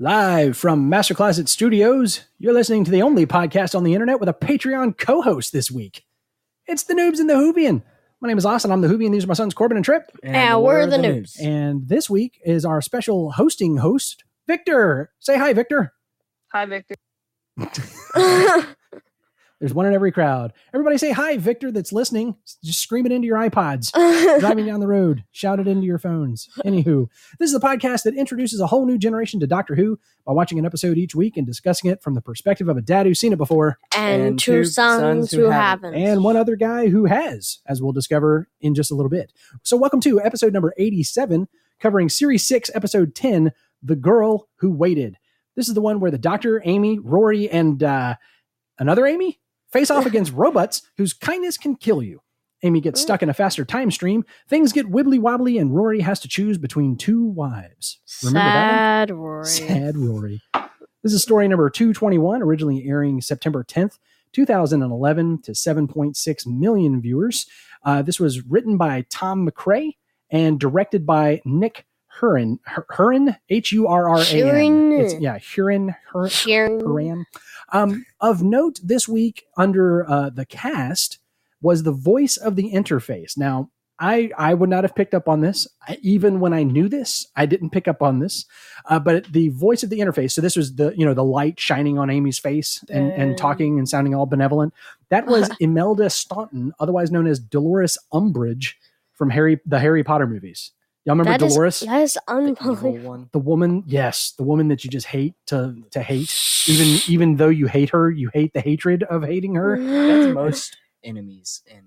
Live from Master Closet Studios, you're listening to the only podcast on the internet with a Patreon co host this week. It's the Noobs and the Whovian. My name is Austin. I'm the Whovian. These are my sons, Corbin and Trip. And we're the noobs. And this week is our special hosting host, Victor. Say hi, Victor. Hi, Victor. There's one in every crowd. Everybody say hi, Victor, that's listening. Just scream it into your iPods. driving down the road, shout it into your phones. Anywho, this is a podcast that introduces a whole new generation to Doctor Who by watching an episode each week and discussing it from the perspective of a dad who's seen it before and, And two two sons, sons who who haven't. and one other guy who has, as we'll discover in just a little bit. So, welcome to episode number 87, covering series 6, episode 10 The Girl Who Waited. This is the one where the Doctor, Amy, Rory, and uh, another Amy face off against robots whose kindness can kill you. Amy gets stuck in a faster time stream, things get wibbly wobbly, and Rory has to choose between two wives. Remember that one? Sad Rory. Sad Rory. This is story number 221, originally airing September 10th, 2011 to 7.6 million viewers. Uh, this was written by Tom MacRae and directed by Nick Hurin. Hur- Hurin? H U R R A N. Yeah, Hurin. Hur- Sharon. Hurin. Um, of note this week under uh, the cast was the voice of the interface. Now, I I would not have picked up on this I, even when I knew this. I didn't pick up on this, uh, but the voice of the interface. So this was the you know the light shining on Amy's face and, and Mm. talking and sounding all benevolent. That was Imelda Staunton, otherwise known as Dolores Umbridge from Harry the Harry Potter movies. Y'all remember That is- Dolores? that is The unbelievable. one. the woman yes the woman that you just hate to to hate even even though you hate her you hate the hatred of hating her That's most enemies in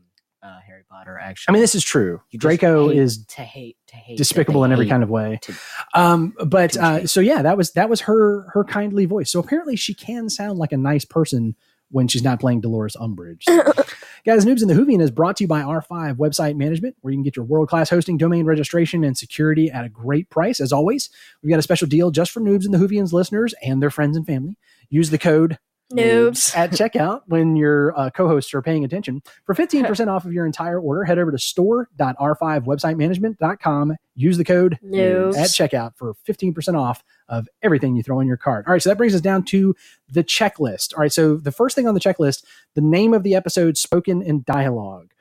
uh, Harry Potter. Actually, i mean this is true You draco hate is to hate to hate despicable in every kind of way to- um but uh so yeah that was that was her her kindly voice so apparently she can sound like a nice person when she's not playing Dolores Umbridge. Guys, Noobs in the Whovian is brought to you by R5 Website Management, where you can get your world class hosting, domain registration, and security at a great price. As always, we've got a special deal just for Noobs in the Whovians listeners and their friends and family. Use the code Noobs. at checkout when your uh, co-hosts are paying attention. For 15% off of your entire order, head over to store.r5websitemanagement.com. Use the code Noobs. at checkout for 15% off of everything you throw in your cart. All right, so that brings us down to the checklist. All right, so the first thing on the checklist, the name of the episode spoken in dialogue.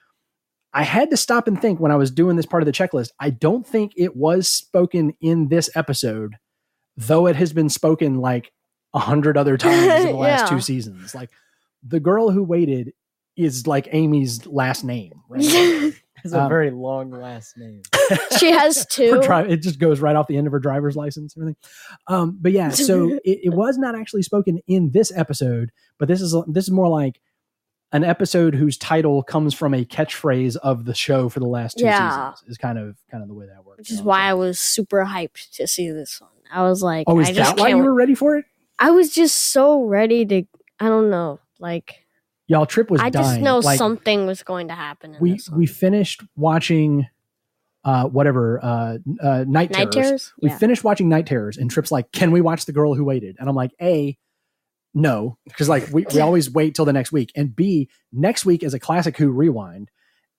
I had to stop and think when I was doing this part of the checklist. I don't think it was spoken in this episode, though it has been spoken like a hundred other times in the last Yeah. two seasons. Like the girl who waited is like Amy's last name. Right? It's a Um, very long last name. she has Her two. dri- it just goes right off the end of her driver's license and everything. Um, but yeah, so it, it was not actually spoken in this episode, but this is this is more like an episode whose title comes from a catchphrase of the show for the last two Yeah. seasons. Is kind of kind of the way that works. which is you know why I I'm was super hyped to see this one. I was like, Oh, is I just that why can't. you were ready for it? I was just so ready to. I don't know. Like Y'all, Trip was I dying. just know like, something was going to happen. In we this we finished watching uh whatever uh uh night, night terrors. terrors. we Yeah. finished watching night terrors and trip's like can we watch the girl who waited and i'm like a no because like we, we always wait till the next week and b next week is a classic who rewind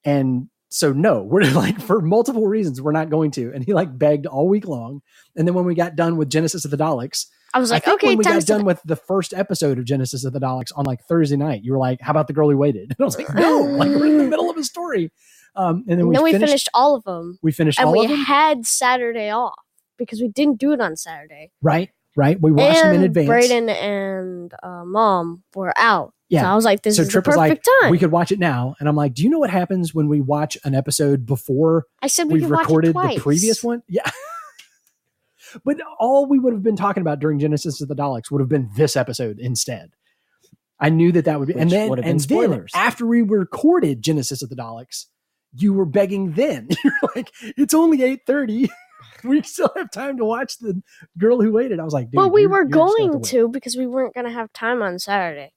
and so no we're like for multiple reasons we're not going to and he like begged all week long and then when we got done with genesis of the daleks I was like, I okay, when we got done with the first episode of Genesis of the Daleks on like Thursday night, you were like, "How about the girl who waited?" And I was like, "No, like we're in the middle of a story." Um, and then we, then we finished, finished, all of them, We finished and all we of them, had Saturday off because we didn't do it on Saturday. right? Right. We watched and them in advance. Braden and uh, mom were out. Yeah. So I was like, this so is Trip the was like, perfect time. "We could watch it now," and I'm like, "Do you know what happens when we watch an episode before I said we we've could watch it recorded the previous one?" Yeah. But all we would have been talking about during Genesis of the Daleks would have been this episode instead. I knew that that would be, and then would have been and then spoilers. after we recorded Genesis of the Daleks, you were begging. Then you're like, "It's only eight thirty. we still have time to watch the girl who waited." I was like, Dude, But we were gonna have going wait." to because we weren't going to have time on Saturday.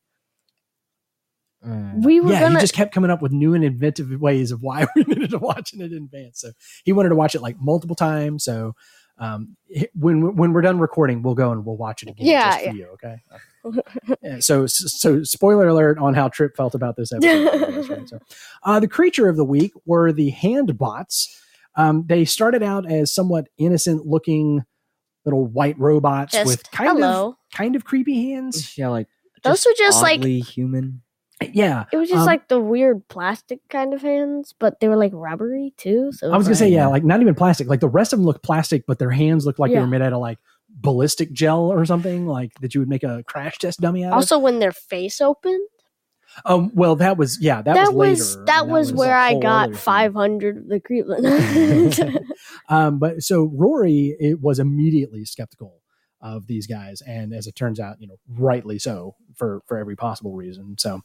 Mm. We were yeah, going he just kept coming up with new and inventive ways of why we needed to watch it in advance. So he wanted to watch it like multiple times. So um, when when we're done recording, we'll go and we'll watch it again Yeah, just for you. Okay. Yeah, so so spoiler alert on how Trip felt about this episode. Right, so, uh, the creature of the week were the hand bots. Um, they started out as somewhat innocent looking little white robots Just with kind hello. of kind of creepy hands. Yeah, like Those were just, like- oddly human. Yeah, It was just Um, like the weird plastic kind of hands, but they were like rubbery too. So I was gonna say yeah, yeah. like not even plastic. Like the rest of them look plastic, but their hands look like they were made out of like ballistic gel or something, like that you would make a crash test dummy out of. Also, when their face opened, Um, well, that was yeah, that, that, was was, later. that and was was where i got 500 of the Creepland. um, but so Rory it was immediately skeptical of these guys, and as it turns out, you know, rightly so for for every possible reason. So,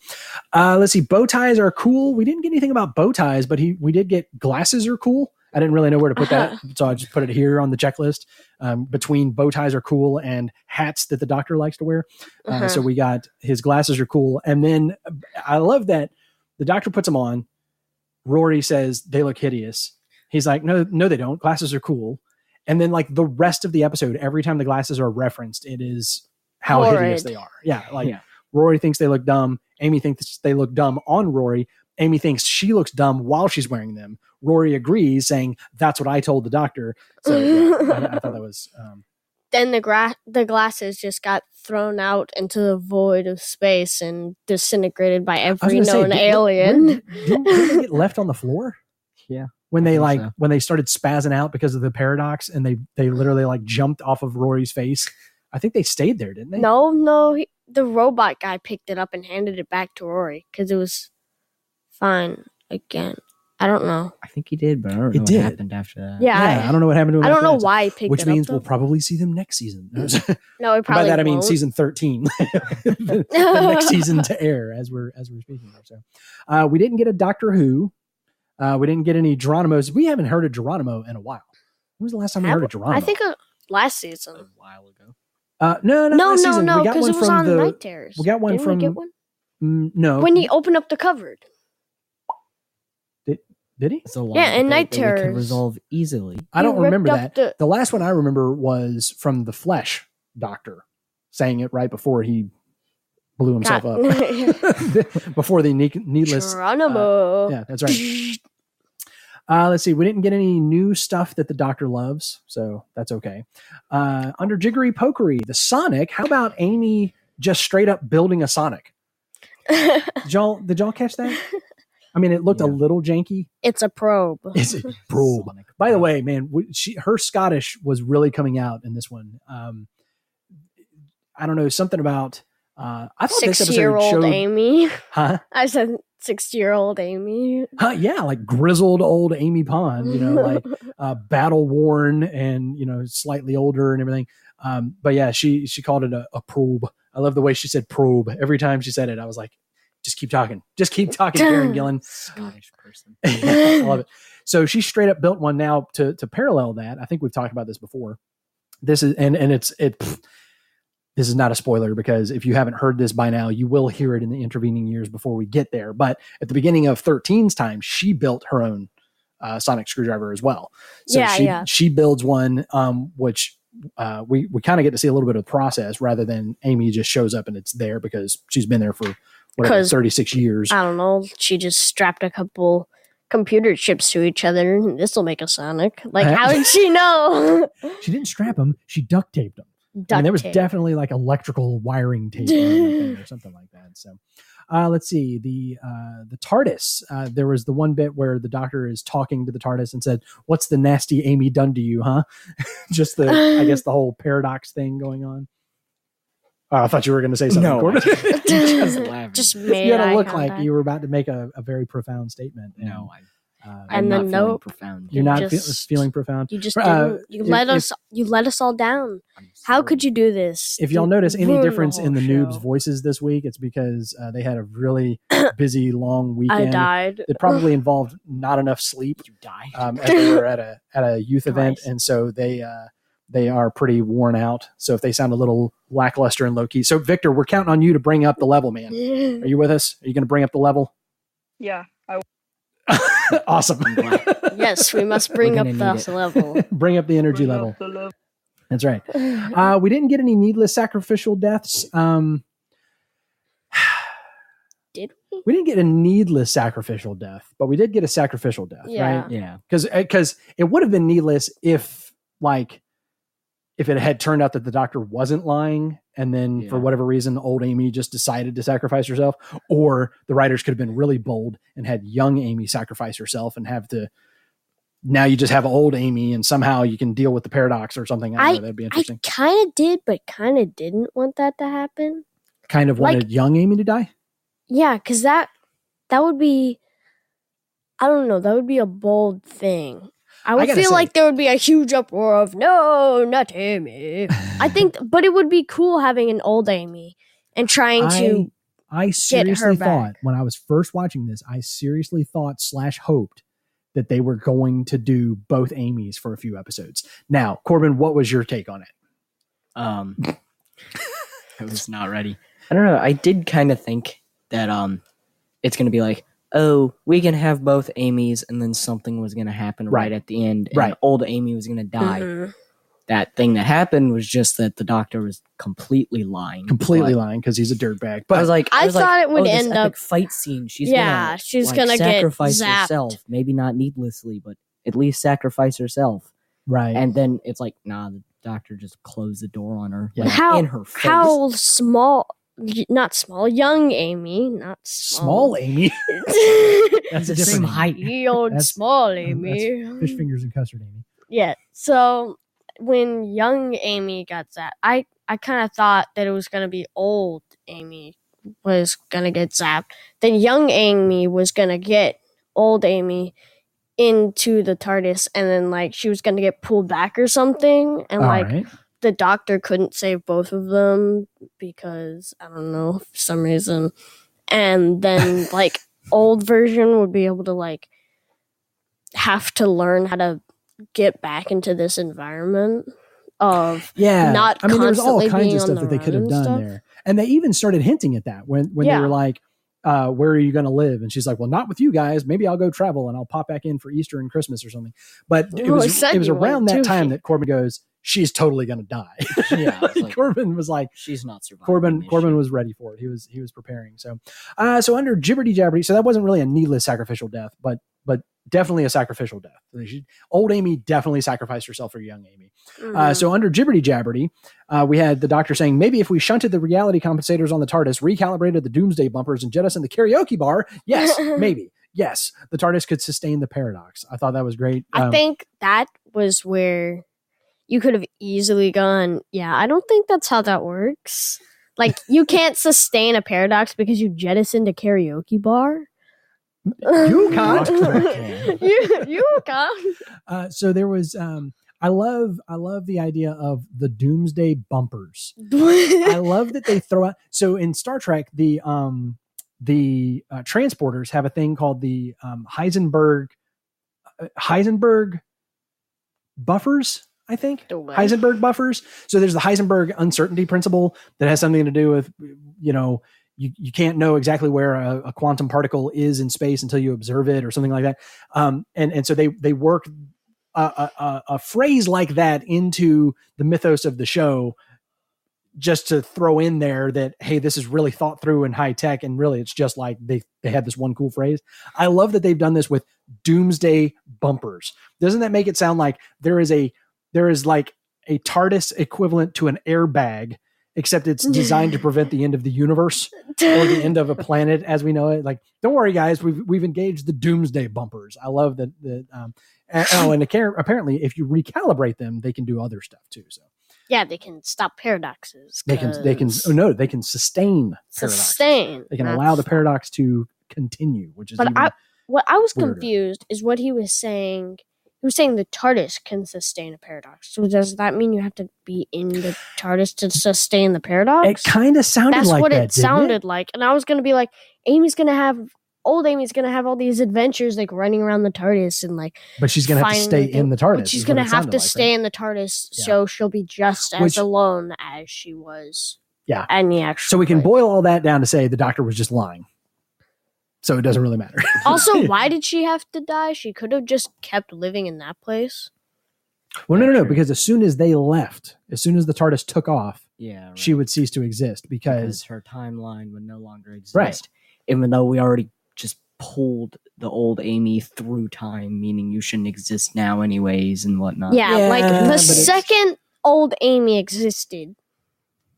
uh, let's see, bow ties are cool. We didn't get anything about bow ties, but he we did get glasses are cool. I didn't really know where to put that, so I just put it here on the checklist. Um, between bow ties are cool and hats that the doctor likes to wear. Uh, Uh-huh. so we got his glasses are cool, and then I love that the doctor puts them on. Rory says they look hideous. He's like, no, no, they don't. Glasses are cool. And then like the rest of the episode, every time the glasses are referenced, it is how hideous they are. Yeah, like Yeah. Rory thinks they look dumb. Amy thinks they look dumb on Rory. Amy thinks she looks dumb while she's wearing them. Rory agrees, saying, "That's what I told the doctor." So yeah, I, I thought that was um, then the gra- the glasses just got thrown out into the void of space and disintegrated by I was every gonna say, known did- alien. Didn't, didn't they get left on the floor? Yeah. When I they like so. when they started spazzing out because of the paradox and they they literally like jumped off of Rory's face. I think they stayed there, didn't they? no, no, he, the robot guy picked it up and handed it back to Rory because it was fine again. I don't know. I think he did, but I don't It know did. what happened after that. Yeah, Yeah, I, don't know what happened to him. I don't know that, why he picked Which means up. we'll probably see them next season. no, he By probably that I mean season thirteen, the, the next season to air as we're as we're speaking here. So, uh, we didn't get a Doctor Who. Uh, we didn't get any Geronimo's. We haven't heard of Geronimo in a while. When was the last time we heard of Geronimo? I think uh, last season. A while ago. uh, no, not No, last no, season. no, we because it was from on the Night Terrors. we got one Didn't from- we get one? mm, no when he opened up the cupboard. did did he? It's a long Yeah, and Night that we can Terrors. resolve easily. I don't remember that. the- The last one I remember was from the Flesh Doctor, saying it right before he blew himself God. up. before the ne- needless. Geronimo. Yeah, that's right. Uh, let's see. We didn't get any new stuff that the Doctor loves, so that's okay. Uh, under Jiggery Pokery, the Sonic. How about Amy just straight up building a Sonic? Did y'all did y'all catch that? I mean, it looked a little janky. it's a probe. It's a probe. Sonic By the way, man, she her Scottish was really coming out in this one. Um, I don't know something about. Uh, I thought Six year old showed, Amy. huh? I said six year old Amy. Huh? Yeah, like grizzled old Amy Pond, you know, like uh, battle worn and you know slightly older and everything. Um, but yeah, she she called it a, a probe. I love the way she said probe every time she said it. I was like, just keep talking, just keep talking, Karen Gillan. Scottish person. I love it. So she straight up built one now to to parallel that. I think we've talked about this before. This is and and it's it. pff, this is not a spoiler because if you haven't heard this by now, you will hear it in the intervening years before we get there. But at the beginning of 13's time, she built her own uh, sonic screwdriver as well. So Yeah, she yeah. she builds one, um, which uh, we we kind of get to see a little bit of the process rather than Amy just shows up and it's there because she's been there for whatever 'Cause- 36 years. I don't know. She just strapped a couple computer chips to each other. This will make a Sonic. Like, how did she know? She didn't strap them; she duct taped them. I mean, there was tape. definitely like electrical wiring tape on the thing or something like that. So, uh, let's see the uh, the TARDIS. Uh, there was the one bit where the Doctor is talking to the TARDIS and said, "What's the nasty Amy done to you, huh?" Just the I guess the whole paradox thing going on. Oh, I thought you were going to say something. No, just just made you had to look like contact. you were about to make a, a very profound statement. and, no, I, uh, And I'm the not profound. you're you not fe- feeling profound. You just Uh. You let if- us. You let us all down. How could you do this? if y'all notice any ruined the difference in the whole noobs' voices this week, it's because uh, they had a really busy, long weekend. I died. It probably involved not enough sleep You die. um, as they were at a at a youth event, and so they uh, they are pretty worn out. So if they sound a little lackluster and low key, so Victor, we're counting on you to bring up the level, man. Are you with us? Are you going to bring up the level? Yeah, I awesome. Yes, we must bring up gonna need this it. level. bring up the energy bring level. the level. That's right. Uh, we didn't get any needless sacrificial deaths. Um, Did we? we didn't get a needless sacrificial death, but we did get a sacrificial death, Yeah. right? yeah. Because because it would have been needless if like if it had turned out that the doctor wasn't lying and then for whatever reason old amy just decided to sacrifice herself or the writers could have been really bold and had young amy sacrifice herself and have to now you just have old amy and somehow you can deal with the paradox or something I, I- know, that'd be interesting I interesting kind of did, but kind of didn't want that to happen. kind of like- wanted young amy to die Yeah, because that that would be, I don't know, that would be a bold thing. I would gotta feel say- like there would be a huge uproar of no, not Amy. I think, but it would be cool having an old Amy and trying to. I her seriously back. thought when I was first watching this, I seriously thought slash hoped that they were going to do both Amy's for a few episodes. Now, Corbin, what was your take on it? Um, I was not ready. I don't know. I did kind of think that um, it's gonna be like, oh, we can have both Amy's, and then something was gonna happen Right. right, at the end, and Right. old Amy was gonna die. Mhm. That thing that happened was just that the doctor was completely lying. Completely but lying because he's a dirtbag. But I was like, I was like, thought it would oh, end epic up- fight scene. She's Yeah, gonna, she's like, gonna sacrifice zapped. herself. Maybe not needlessly, but at least sacrifice herself. right. And then it's like, nah, the doctor just closed the door on her, Yeah. like, How- in her face. How small, y- not small, young Amy, not Small small. Amy. That's the a same height. The old That's- small that's Amy. Fish fingers and custard Amy. Yeah. So when young Amy got zapped, I I kind of thought that it was gonna be old Amy was gonna get zapped. Then young Amy was gonna get old Amy into the TARDIS, and then like she was gonna get pulled back or something, and All like right. The doctor couldn't save both of them because I don't know for some reason, and then like old version would be able to like have to learn how to get back into this environment of Yeah. not I mean, there was all kinds of stuff the that they could have done stuff. there. And they even started hinting at that when, when they were like, uh, where are you going to live? And she's like, well, not with you guys. Maybe I'll go travel and I'll pop back in for Easter and Christmas or something. But it Well, was, it was around that time that Corbin goes, she's totally going to die. Yeah, it's like- Corbin was like, She's not surviving. Corbin Corbin was ready for it. He was he was preparing. So uh so under Jibberty Jabberty, so that wasn't really a needless sacrificial death, but but definitely a sacrificial death. She- Old Amy definitely sacrificed herself for young Amy. Uh, Mhm. so under Jibberty Jabberty, uh, we had the doctor saying maybe if we shunted the reality compensators on the TARDIS, recalibrated the Doomsday bumpers, and jettisoned the karaoke bar, yes, maybe, yes, the TARDIS could sustain the paradox. I thought that was great. I Um, think that was where you could have easily gone, yeah, I don't think that's how that works. Like you can't sustain a paradox because you jettisoned a karaoke bar. You can't. you you can't. uh, so there was. Um, I love I love the idea of the Doomsday bumpers. I love that they throw out. So in Star Trek, the um the uh, transporters have a thing called the um, Heisenberg uh, Heisenberg buffers. I think Heisenberg buffers. So there's the Heisenberg uncertainty principle that has something to do with you know you, you can't know exactly where a, a quantum particle is in space until you observe it or something like that. Um, and and so they they work a, a, a- a phrase like that into the mythos of the show just to throw in there that hey this is really thought through and high tech and really it's just like they they had this one cool phrase i love that they've done this with doomsday bumpers doesn't that make it sound like there is a there is like a tardis equivalent to an airbag except it's designed to prevent the end of the universe or the end of a planet as we know it. Like, don't worry, guys, we've we've engaged the doomsday bumpers. I love that. That um, oh, and apparently, if you recalibrate them, they can do other stuff too. So yeah, they can stop paradoxes. they can they can. oh no, they can sustain sustain. They can allow the paradox to continue, which is But I, what I was weirder. confused is what he was saying. He was saying the TARDIS can sustain a paradox. So does that mean you have to be in the TARDIS to sustain the paradox? it kind of sounded That's like what that. it sounded like. And I was gonna be like, Amy's gonna have old Amy's gonna have all these adventures like running around the TARDIS and like But she's gonna have to stay in the TARDIS. But she's gonna have to like, right? stay in the TARDIS, Yeah. so she'll be just as Which- alone as she was. Yeah. and the actual. So we can place. boil all that down to say the doctor was just lying. So it doesn't really matter. Also, why did she have to die? She could have just kept living in that place. Well, no, no, no, because as soon as they left, as soon as the TARDIS took off, Yeah, right. she would cease to exist because because her timeline would no longer exist. Right. Even though we already just pulled the old Amy through time, meaning you shouldn't exist now anyways and whatnot. Yeah, Yeah, like the second old Amy existed,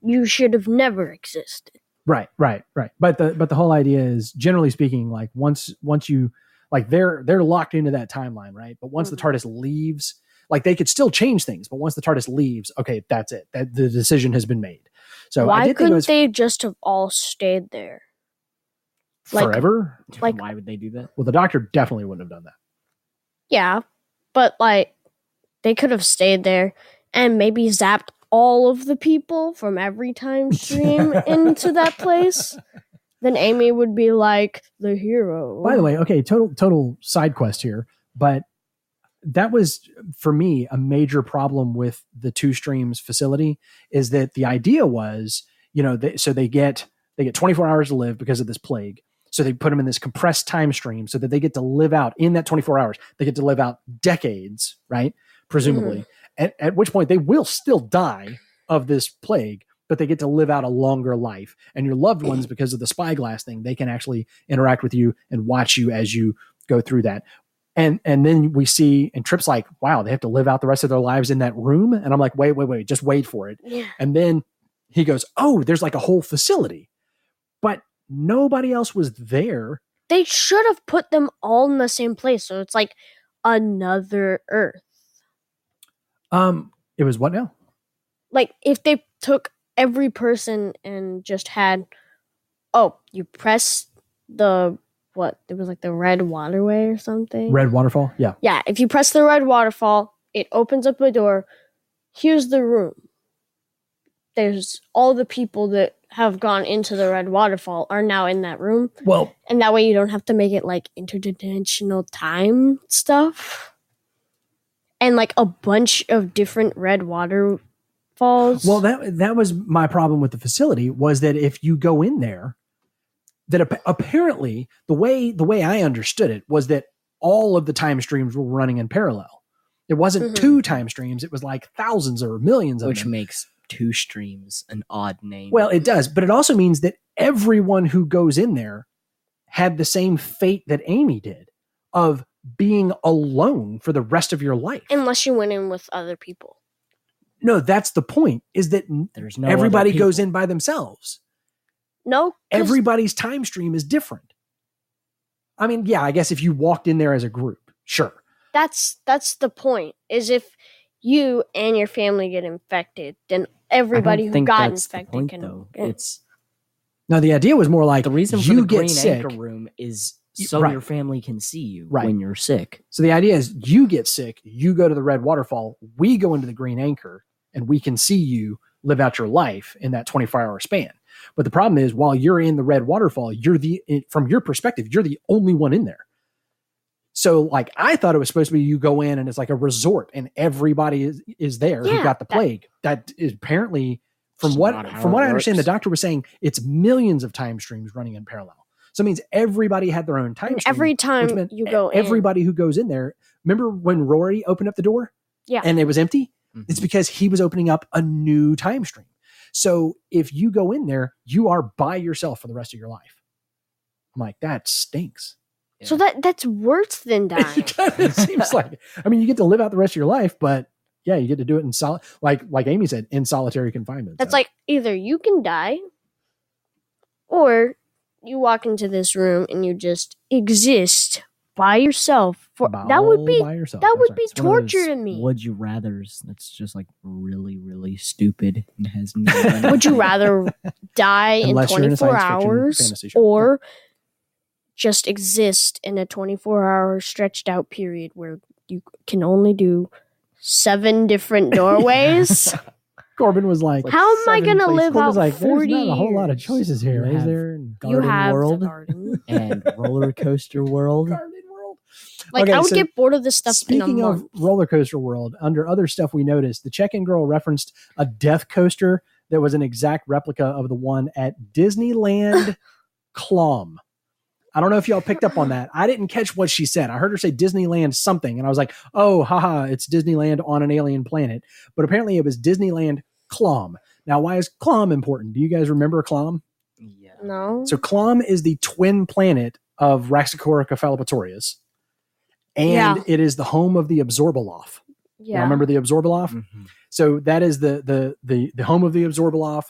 you should have never existed. Right, right, right. But the but the whole idea is generally speaking, like once once you like they're they're locked into that timeline, right? But once Mhm. the TARDIS leaves, like they could still change things, but once the TARDIS leaves, okay, that's it. That the decision has been made. So I Why couldn't was they just have all stayed there? like- forever. like- why would they do that? Well, the Doctor definitely wouldn't have done that. Yeah, but like they could have stayed there and maybe zapped all of the people from every time stream into that place. Then Amy would be like the hero. By the way, okay, total total side quest here, but that was for me a major problem with the two streams facility is that the idea was, you know, they, so they get they get 24 hours to live because of this plague. So they put them in this compressed time stream so that they get to live out in that 24 hours. They get to live out decades, right? Mm-hmm. Presumably. At, at which point they will still die of this plague, but they get to live out a longer life. And your loved ones, because of the spyglass thing, they can actually interact with you and watch you as you go through that. And and then we see, and Trip's like, wow, they have to live out the rest of their lives in that room. And I'm like, wait, wait, wait, just wait for it. Yeah. And then he goes, oh, there's like a whole facility, but nobody else was there. They should have put them all in the same place, so it's like another Earth. Um, it was what now? Like if they took every person and just had, oh, you press the what? It was like the red waterway or something. Red waterfall. Yeah. Yeah, if you press the red waterfall, it opens up a door. Here's the room. There's all the people that have gone into the red waterfall are now in that room. Well, And that way you don't have to make it like interdimensional time stuff. And like a bunch of different red waterfalls. Well, that that was my problem with the facility was that if you go in there, that ap- apparently the way the way I understood it was that all of the time streams were running in parallel. It wasn't Mhm. two time streams; it was like thousands or millions of Which them. makes two streams an odd name. Well, it does, but it also means that everyone who goes in there had the same fate that Amy did of being alone for the rest of your life. unless you went in with other people. no, that's the point. Is that there's no everybody goes in by themselves. No. everybody's time stream is different. I mean, yeah, I guess if you walked in there as a group, sure. that's that's the point. Is if you and your family get infected, then everybody who got that's the infected point, can. though. can- It's Now the idea was more like the reason for you the get green sick. anchor room is Y- so right. your family can see you Right. when you're sick. So the idea is you get sick, you go to the red waterfall, we go into the green anchor, and we can see you live out your life in that 24 hour span. But the problem is while you're in the red waterfall, you're the eh, from your perspective, you're the only one in there. So like I thought it was supposed to be you go in and it's like a resort and everybody is, is there who got the that- plague. That is apparently from what from it what I understand, the doctor was saying it's millions of time streams running in parallel. So it means everybody had their own time and stream. every time meant you go in, everybody who goes in there. Remember when Rory opened up the door? Yeah. And it was empty? Mhm. It's because he was opening up a new time stream. So if you go in there, you are by yourself for the rest of your life. I'm like, that stinks. So that that's worse than dying. it seems like I mean, you get to live out the rest of your life, but yeah, you get to do it in sol like like Amy said, in solitary confinement. That's So- like either you can die or you walk into this room and you just exist by yourself for that would be by yourself. that That's would right. be It's torture to me. Would you rather? that's just like really, really stupid and has no Would you rather die in Unless you're in a 24 hours or just exist in a 24 hour stretched out period where you can only do seven different doorways? Corbin was like, How am I going to places. live Corbin's out like, 40 There's not a whole lot of choices here, You is have- there? You Garden have World garden. and roller coaster world. Garden World. Like Okay, I would so get bored of this stuff in a Speaking of month. roller coaster world, under other stuff we noticed, the check-in girl referenced a death coaster that was an exact replica of the one at Disneyland Clom. I don't know if y'all picked up on that. I didn't catch what she said. I heard her say Disneyland something, and I was like, "Oh, haha, it's Disneyland on an alien planet." But apparently, it was Disneyland Clom. Now, why is Clom important? Do you guys remember Clom? Yeah. No. So Clom is the twin planet of Raxacoricofallapatorius, and Yeah. it is the home of the Absorbaloff. yeah. Y'all remember the Absorbaloff? Mhm. So that is the the the the home of the Absorbaloff,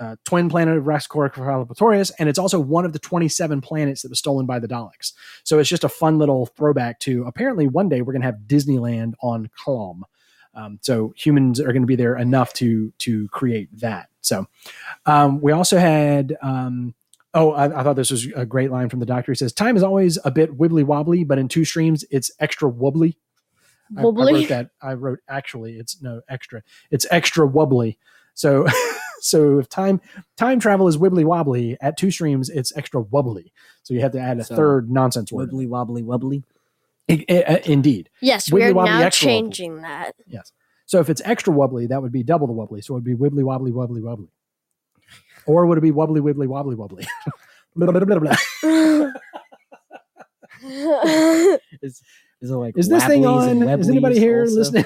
uh, twin planet of Raxacoricofallapatorius, and it's also one of the 27 planets that was stolen by the Daleks. So it's just a fun little throwback to apparently one day we're going to have Disneyland on Clom. Um, so humans are going to be there enough to to create that. So um, we also had. Um, oh, I, I, thought this was a great line from the doctor. He says, "Time is always a bit wibbly wobbly, but in two streams, it's extra wobbly." Wobbly. I, I wrote that. I wrote actually, it's no extra. It's extra wobbly. So, so if time time travel is wibbly wobbly at two streams, it's extra wobbly. So you have to add a So, third nonsense word. Wibbly wobbly wobbly. I- I- uh, indeed. Yes, we are wobbly, now extra wobbly. changing that. Yes. So if it's extra wobbly, that would be double the wobbly. So it would be wibbly wobbly wobbly wobbly. Or would it be wobbly wibbly wobbly wobbly? Blah, blah, blah, blah, blah. Is is it like Is this thing on? Is anybody here also? listening?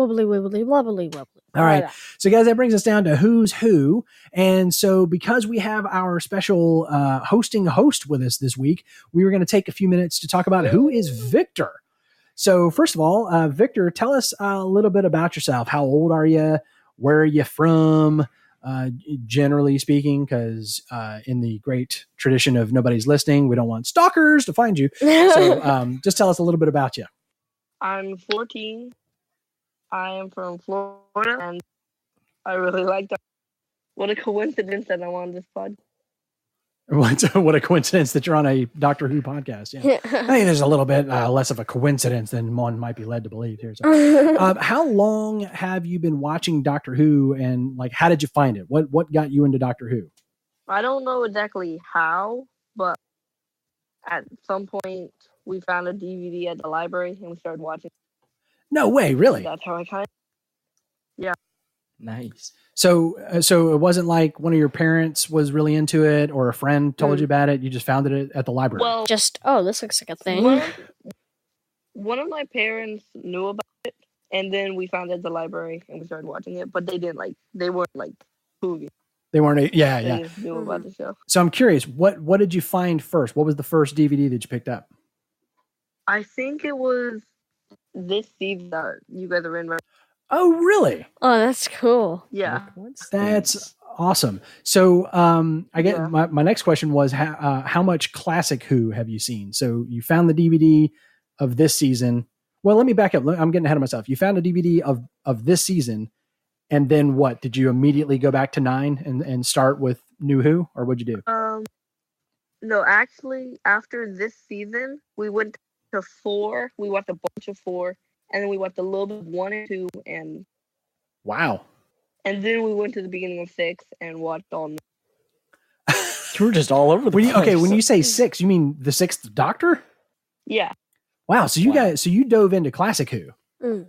Wobbly, wobbly, wobbly, wobbly. All right. So, guys, that brings us down to who's who. And so, because we have our special uh, hosting host with us this week, we were going to take a few minutes to talk about who is Victor. So, first of all, uh, Victor, tell us a little bit about yourself. How old are you? Where are you from? Uh, generally speaking, because uh, in the great tradition of nobody's listening, we don't want stalkers to find you. So, um, just tell us a little bit about you. I'm 14. I am from Florida, and I really like that. What a coincidence that I'm on this pod. What, what a coincidence that you're on a Doctor Who podcast. Yeah. I think there's a little bit uh, less of a coincidence than one might be led to believe here. So, um, how long have you been watching Doctor Who, and like, how did you find it? What what got you into Doctor Who? I don't know exactly how, but at some point we found a DVD at the library and we started watching. No way, really. That's how I kind Of, yeah. Nice. So, uh, so it wasn't like one of your parents was really into it, or a friend told Mm. you about it. You just found it at the library. Well, Just, oh, this looks like a thing. one, one of my parents knew about it, and then we found it at the library and we started watching it. But they didn't like they weren't like movie. they weren't. Yeah, They yeah. just knew about the show. So I'm curious. What what did you find first? What was the first DVD that you picked up? I think it was this season that you guys are in. Right? Oh, really? Oh, that's cool. Yeah. That's awesome. So, um, I get Yeah. my, my next question was how, uh, how much classic Who have you seen? So you found the DVD of this season. Well, let me back up. I'm getting ahead of myself. You found a DVD of of this season, and then what? Did you immediately go back to nine and and start with New Who, or what'd you do? Um, no, actually, after this season, we went to four. We watched a bunch of four, and then we watched a little bit of one and two, and Wow. and then we went to the beginning of six and watched all. You were just all over the When you, place. okay, when you say six, you mean the sixth Doctor? Yeah, Wow. So you Wow. guys, so you dove into classic Who. Mm.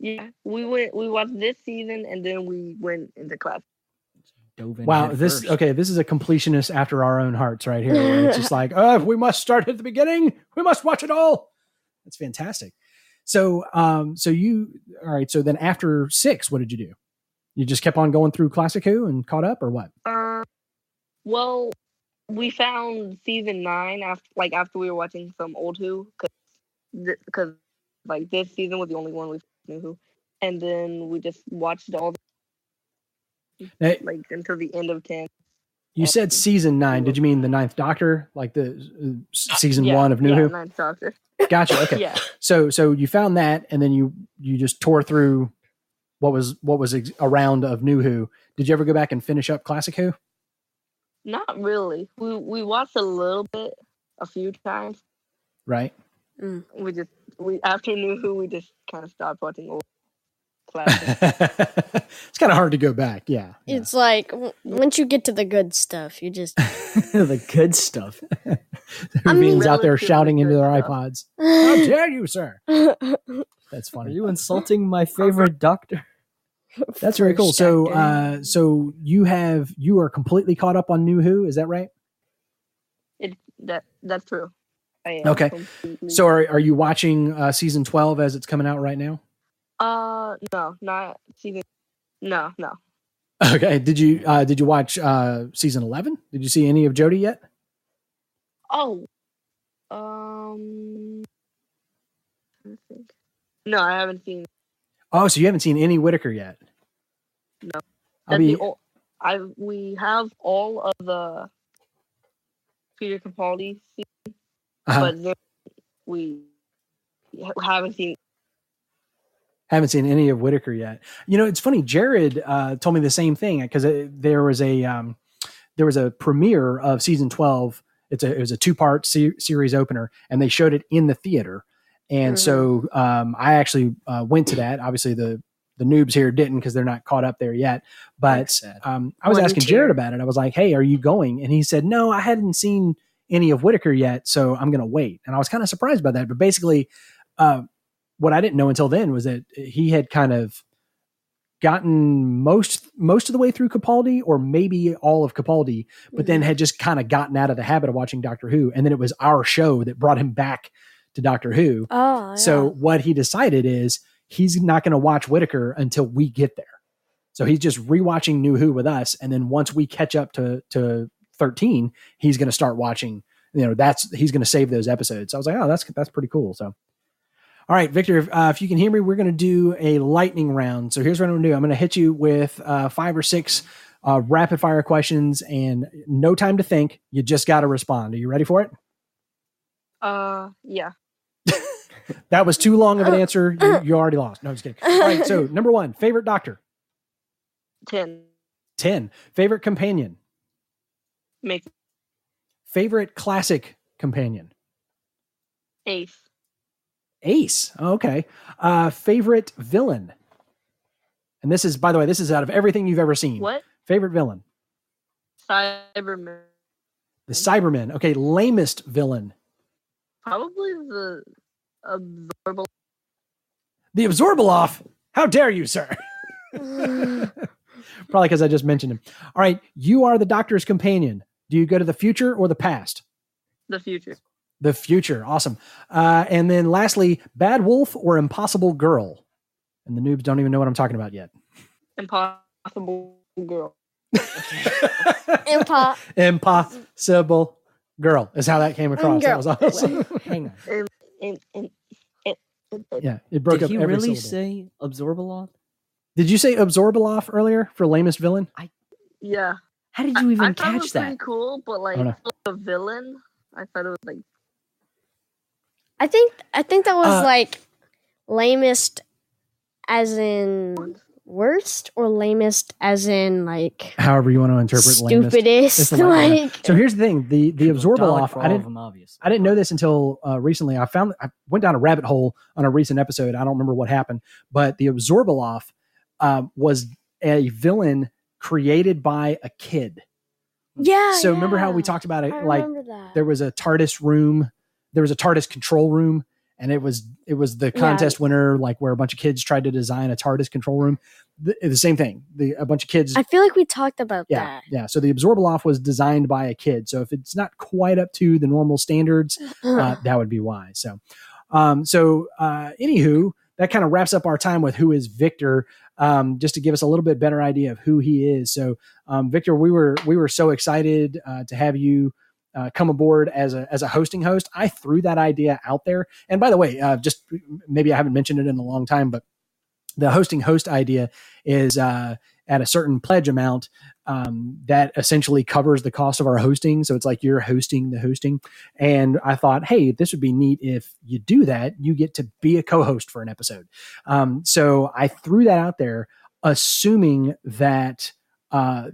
yeah. We went. We watched this season, and then we went into class. Dove in Wow, head this first. okay. This is a completionist after our own hearts, right here. Where it's just like, oh, we must start at the beginning. We must watch it all. That's fantastic. So, um, so you all right? So then after six, what did you do? You just kept on going through Classic Who and caught up, or what? Uh, well, we found season nine after, like, after we were watching some old Who, because, because, like, this season was the only one we knew Who, and then we just watched all, Now, like, until the end of ten. you said season nine. Did you mean the Ninth Doctor, like the uh, season Yeah, one of New yeah, Who? Ninth Doctor. Gotcha. Okay. Yeah, So, so you found that, and then you you just tore through what was what was ex- around of New Who. Did you ever go back and finish up Classic Who? not really. We we watched a little bit, a few times. Right. We just we after New Who, we just kind of stopped watching old classics. it's kind of hard to go back. Yeah. yeah. It's like w- once you get to the good stuff, you just. the good stuff. Whovians out there shouting into their stuff. iPods. How dare you, sir? That's funny. Are you insulting my favorite doctor? That's very cool. So, uh, so you have you are completely caught up on New Who. Is that right? it that that's true. I am Okay. completely- So, are are you watching uh, season twelve as it's coming out right now? Uh, no, not season. No, no. Okay. Did you uh, did you watch uh, season eleven? Did you see any of Jodie yet? Oh, um, I think. No, I haven't seen. Oh, so you haven't seen any Whittaker yet? No. I'll be, I we have all of the Peter Capaldi, season, uh, but then we haven't seen. Haven't seen any of Whittaker yet. You know, it's funny. Jared uh, told me the same thing because there was a um, there was a premiere of season twelve. It's a it was a two part se- series opener, and they showed it in the theater. And so um, I actually uh, went to that. Obviously, the the noobs here didn't because they're not caught up there yet. But um, I was One asking tier. Jared about it. I was like, "Hey, are you going?" And he said, "No, I hadn't seen any of Whittaker yet, so I'm going to wait." And I was kind of surprised by that. But basically, uh, what I didn't know until then was that he had kind of gotten most most of the way through Capaldi, or maybe all of Capaldi, but then mm-hmm. had just kind of gotten out of the habit of watching Doctor Who. And then it was our show that brought him back to Doctor Who. Oh, So what he decided is he's not going to watch Whittaker until we get there. So he's just rewatching New Who with us, and then once we catch up to to thirteen, he's going to start watching. You know, that's he's going to save those episodes. So I was like, oh, that's that's pretty cool. So, all right, Victor, if, uh, if you can hear me, we're going to do a lightning round. So here's what I'm going to do. I'm going to hit you with uh, five or six uh, rapid fire questions, and no time to think. You just got to respond. Are you ready for it? Uh, yeah, That was too long of an answer. You, you already lost. No, I'm just kidding. All right. So number one, favorite doctor. ten 10. Favorite companion. make Favorite classic companion. eighth. Ace. Oh, okay. Uh, favorite villain. And this is, by the way, this is out of everything you've ever seen. What? Favorite villain. Cyberman. The Cybermen. Okay. Lamest villain. Probably the Absorbaloff. The Absorbaloff. How dare you, sir? Probably because I just mentioned him. All right. You are the doctor's companion. Do you go to the future or the past? The future. The future. Awesome. Uh, and then lastly, Bad Wolf or Impossible Girl? And the noobs don't even know what I'm talking about yet. Impossible girl. Impa- Impossible Girl is how that came across. That was awesome. Hang on. Yeah, it broke Did up he every really syllable. say Absorbaloff? Did you say Absorbaloff earlier for lamest villain? I yeah. How did I- you I, even thought it was catch that? pretty cool, but like Oh, the villain, I thought it was like I think I think that was Uh, like lamest as in worst or lamest as in like However you want to interpret lamest. Stupidest. the lightning like So here's the thing: the the Dalek Absorbaloff. I didn't them, obviously. I didn't know this until uh, recently. I found I went down a rabbit hole on a recent episode. I don't remember what happened, but the Absorbaloff um, was a villain created by a kid. yeah. so remember how we talked about it? I Like that. there was a TARDIS room, there was a TARDIS control room, and it was it was the Yeah. contest winner, like where a bunch of kids tried to design a TARDIS control room. The, the same thing. The a bunch of kids. I feel like we talked about yeah, that. yeah. So the Absorbaloff was designed by a kid. So if it's not quite up to the normal standards, uh, that would be why. So, um, so uh, anywho, that kind of wraps up our time with who is Victor. Um, just to give us a little bit better idea of who he is. So, um, Victor, we were we were so excited uh, to have you uh, come aboard as a as a hosting host. I threw that idea out there, and by the way, uh, just maybe I haven't mentioned it in a long time, but the hosting host idea is uh, at a certain pledge amount um, that essentially covers the cost of our hosting. So it's like you're hosting the hosting. And I thought, hey, this would be neat if you do that. You get to be a co-host for an episode. Um, so I threw that out there, assuming that uh,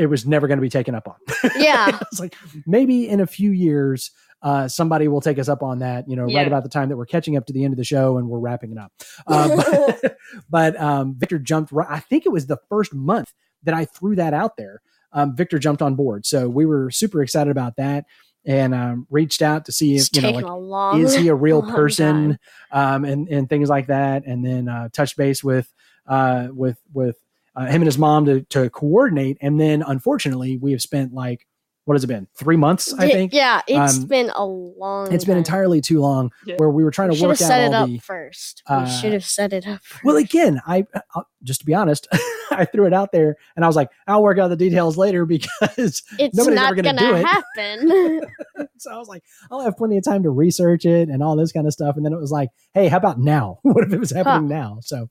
it was never going to be taken up on. Yeah. it's like maybe in a few years. Uh, somebody will take us up on that, you know, right about the time that we're catching up to the end of the show and we're wrapping it up. Uh, but but um, Victor jumped. Right, I think it was the first month that I threw that out there. Um, Victor jumped on board, so we were super excited about that, and um, reached out to see if It's you know, like, is he a real person, um, and and things like that, and then uh, touch base with uh, with with uh, him and his mom to to coordinate, and then unfortunately we have spent like what has it been? Three months, I Y- think. Yeah, it's Um, been a long. It's been time. entirely too long. Yeah. Where we were trying We to should work have out set all it up the. first. We uh, should have set it up. First. Well, again, I uh, just to be honest, I threw it out there and I was like, I'll work out the details later because it's nobody's not ever gonna gonna, do it. happen. so I was like, I'll have plenty of time to research it and all this kind of stuff. And then it was like, hey, how about now? what if it was happening now? So,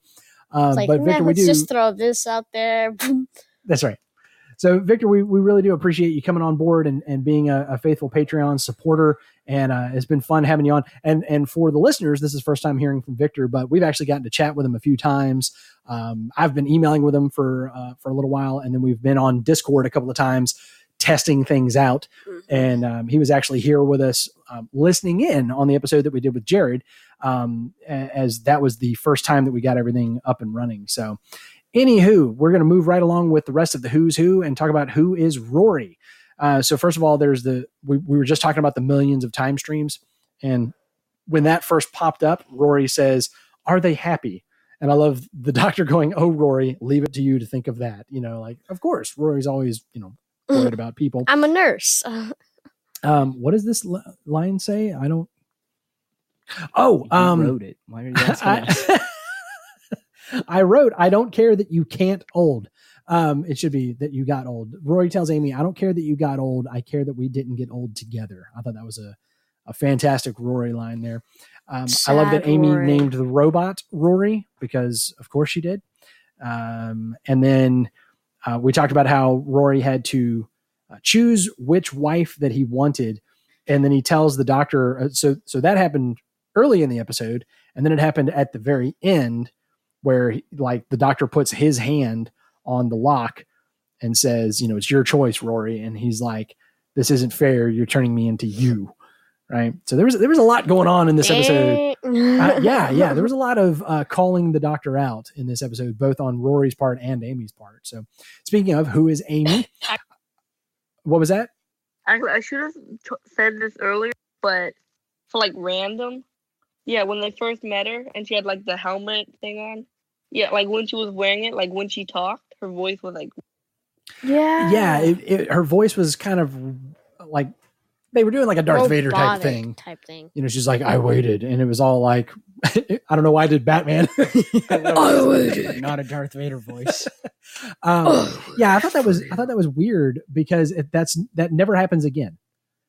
um, like, but Victor, "Nah, we let's do. just throw this out there. That's right. So, Victor, we, we really do appreciate you coming on board and, and being a, a faithful Patreon supporter. And uh, it's been fun having you on. And and for the listeners, this is the first time hearing from Victor, but we've actually gotten to chat with him a few times. Um, I've been emailing with him for uh, for a little while, and then we've been on Discord a couple of times testing things out. And um, he was actually here with us, um, listening in on the episode that we did with Jared, um, as that was the first time that we got everything up and running. So, anywho, we're going to move right along with the rest of the who's who and talk about who is Rory. Uh, so, first of all, there's the we, we were just talking about the millions of time streams, and when that first popped up, Rory says, "Are they happy?" And I love the doctor going, "Oh, Rory, leave it to you to think of that." You know, like of course, Rory's always you know worried about people. I'm a nurse. Um, what does this li- line say? I don't. Oh, You um, wrote it. Why are you asking? I, I wrote, I don't care that you can't old. Um, it should be that you got old. Rory tells Amy, I don't care that you got old. I care that we didn't get old together. I thought that was a, a fantastic Rory line there. Um, I love that Amy Rory. named the robot Rory because, of course, she did. Um, and then uh, we talked about how Rory had to uh, choose which wife that he wanted, and then he tells the doctor. Uh, so, so that happened early in the episode, and then it happened at the very end, where he, like the doctor puts his hand on the lock and says, "You know, it's your choice, Rory," and he's like, "This isn't fair. You're turning me into you." Right. So there was there was a lot going on in this episode. Uh, yeah, yeah. There was a lot of uh, calling the doctor out in this episode, both on Rory's part and Amy's part. So, speaking of who is Amy, what was that? Actually, I should have t- said this earlier, but for like random, yeah, when they first met her and she had like the helmet thing on, yeah, like when she was wearing it, like when she talked, her voice was like, yeah. Yeah, it, it, her voice was kind of like they were doing like a Darth Vader type thing. Type thing. You know, she's like, "I waited," and it was all like, I don't know why I did Batman. I waited. Not a Darth Vader voice. um, yeah, I thought that was I thought that was weird because it, that's that never happens again.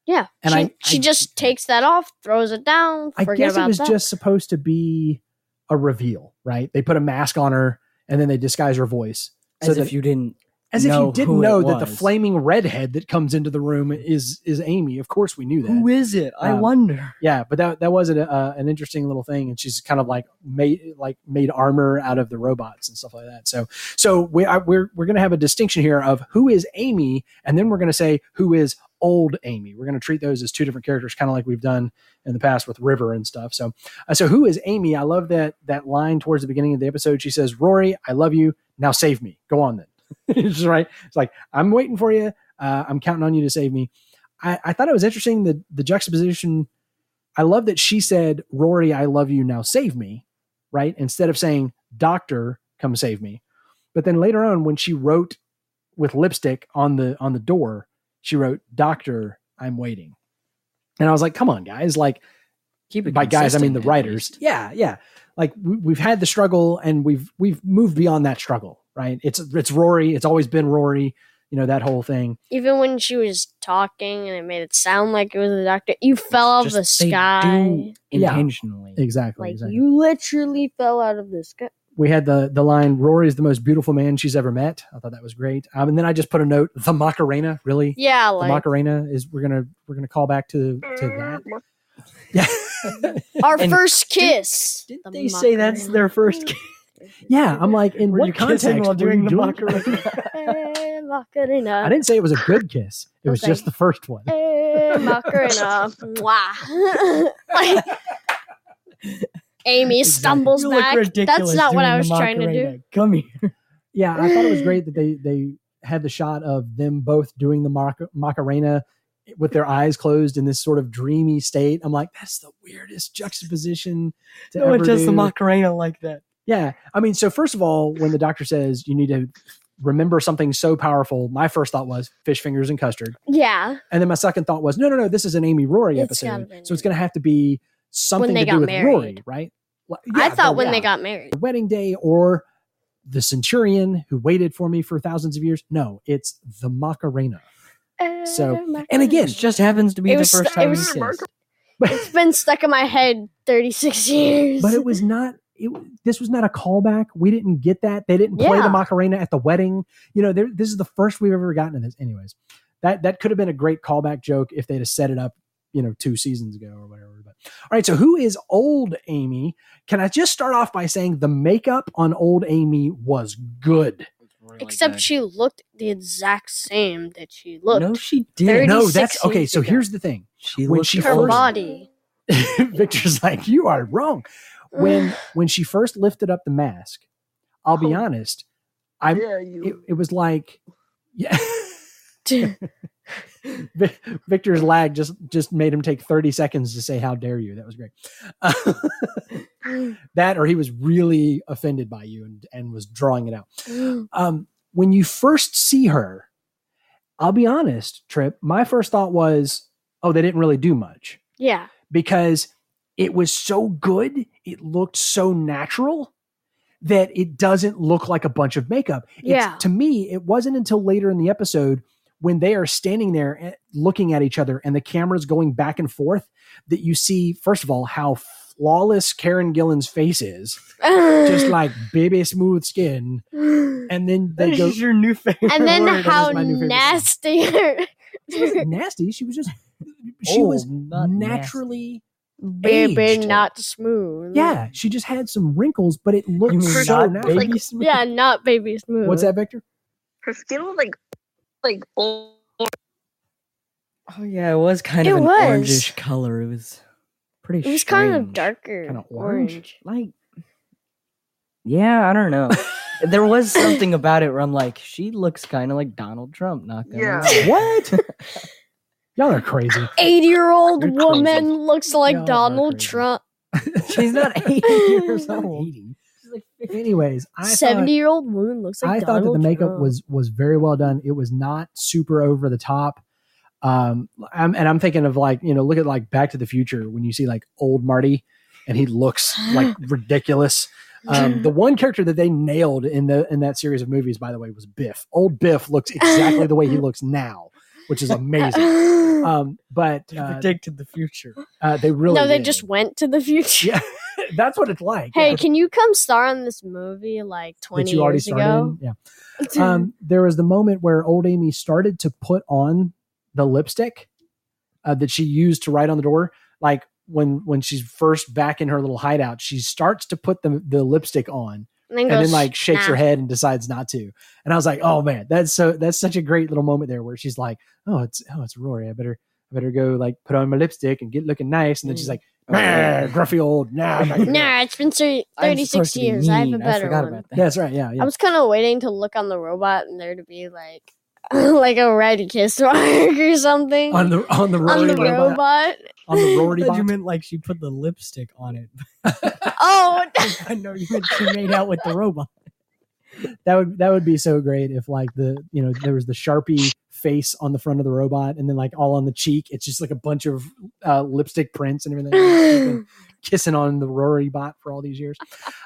Yeah. And she, I- she I- just takes that off, throws it down. I forget guess it was that. just supposed to be a reveal, right? They put a mask on her and then they disguise her voice. As So if that, you didn't. As if you didn't know that the flaming redhead that comes into the room is is Amy. Of course, we knew that. Who is it? I Um, wonder. yeah, but that that was an, uh, an interesting little thing, and she's kind of like made like made armor out of the robots and stuff like that. So so we I, we're we're gonna have a distinction here of who is Amy, and then we're gonna say who is old Amy. We're gonna treat those as two different characters, kind of like we've done in the past with River and stuff. So uh, so who is Amy? I love that that line towards the beginning of the episode. She says, "Rory, I love you. Now save me. Go on then." it's just right. It's like I'm waiting for you. Uh, I'm counting on you to save me. I, I thought it was interesting the the juxtaposition. I love that she said, "Rory, I love you. Now save me," right? Instead of saying, "Doctor, come save me." But then later on, when she wrote with lipstick on the on the door, she wrote, "Doctor, I'm waiting." And I was like, "Come on, guys! Like, Keep it by guys, I mean the writers. least. Yeah, yeah. Like we, we've had the struggle, and we've we've moved beyond that struggle, right? It's it's Rory. It's always been Rory. You know that whole thing. Even when she was talking and it made it sound like it was the doctor, you fell out of the sky. do Yeah. intentionally. Exactly. Like exactly. you literally fell out of the sky. we had the the line Rory is the most beautiful man she's ever met. I thought that was great. Um, and then I just put a note the Macarena. Really, Yeah, the Macarena is we're gonna we're gonna call back to to that. "Mm, Yeah, our And first kiss. Didn't The they say that's their first kiss? Yeah. I'm like, in Were what you context kissing while were doing you the doing- Macarena? Eh, Macarena. I didn't say it was a good kiss. It was Okay. just the first one. Eh, Macarena. Mwah. like, Amy stumbles You look back. ridiculous That's not what doing I the was trying to do. Macarena. Come here. Yeah, I thought it was great that they they had the shot of them both doing the Mac- Macarena with their eyes closed in this sort of dreamy state. I'm like, that's the weirdest juxtaposition to No ever one does the. Macarena like that. Yeah. I mean, so first of all, when the doctor says you need to remember something so powerful, my first thought was fish fingers and custard. Yeah. And then my second thought was, no, no, no, this is an Amy Rory It's episode. So it's going to have to be something to do got with married. Rory, right? Well, I thought when they got married. the wedding day or the centurion who waited for me for thousands of years. No, it's the Macarena. So- Uh, and again, It just happens to be It the first it time was- it's been stuck in my head 36 years. but it was not it, this was not a callback we didn't get that they didn't play Yeah. the macarena at the wedding you know this is the first we've ever gotten to this anyways that that could have been a great callback joke if they'd have set it up you know two seasons ago or whatever but all right so who is old amy can i just start off by saying the makeup on old amy was good Except she looked the exact same that she looked. No, she didn't. no that's okay so ago. here's the thing She when looked she her first- body. victor's like you are wrong when when she first lifted up the mask i'll be Oh. honest i it, it was like yeah. Victor's lag just just made him take 30 seconds to say how dare you? That was great. That or he was really offended by you and, and was drawing it out. Um, when you first see her i'll be honest trip my first thought was oh they didn't really do much. Yeah. because it was so good it looked so natural that it doesn't look like a bunch of makeup. It's- Yeah. to me it wasn't until later in the episode when they are standing there eh, looking at each other and the camera's going back and forth that you see first of all how flawless karen gillan's face is. Just like baby smooth skin. And then they That go is your new favorite. and then word, that is how my new favorite nasty she wasn't nasty. She was just she was Old, not naturally baby Aged. not smooth. Yeah, she just had some wrinkles, but it looked so not natural. baby Like- smooth? Yeah, not baby smooth. What's that, Victor? her skin was like, like old. Oh yeah, it was kind It of an was. orangish color. It was pretty. It was kind of darker. Kinda orange? orange. Like, yeah, I don't know. there was something about it where I'm like, she looks kind of like Donald Trump. Not gonna Yeah. lie. What? Y'all are crazy. 80 year old You're crazy. woman looks like Y'all Donald. Trump. She's not 80 years old. 80. Anyways, I 70 thought, year old woman looks like I thought that the makeup Trump. was was very well done. It was not super over the top. Um, I'm, and I'm thinking of like you know, look at like Back to the Future when you see like old Marty, and he looks like ridiculous. Um, the one character that they nailed in the in that series of movies, by the way, was Biff. Old Biff looks exactly the way he looks now, which is amazing. Um, but They uh, predicted the future. uh, they really no, they did. just went to the future. yeah, that's what it's like. Hey, yeah. can you come star in this movie like 20 that you already years started. ago? in? Yeah. Um, there was the moment where old Amy started to put on the lipstick uh, that she used to write on the door. Like when when she's first back in her little hideout, she starts to put the the lipstick on, and then, and then like shakes her head and decides not to. And I was like, oh man, that's so that's such a great little moment there where she's like, oh it's oh it's Rory, I better I better go like put on my lipstick and get looking nice. And then she's mm. like, Oh, "Nah, gruffy old, nah. I'm not gonna do that." Nah, it's been thir- I'm 36 supposed to be years. I have a better forgot one. about that. That's right. Yeah, yeah. I was kind of waiting to look on the robot and there to be like like a red kiss mark or something on the on the on the robot, robot. on the I Rory thought you bot. meant like she put the lipstick on it. Oh, I know you meant she made out with the robot. That would that would be so great if like the you know there was the sharpie face on the front of the robot and then like all on the cheek it's just like a bunch of uh, lipstick prints and everything kissing on the Rory bot for all these years.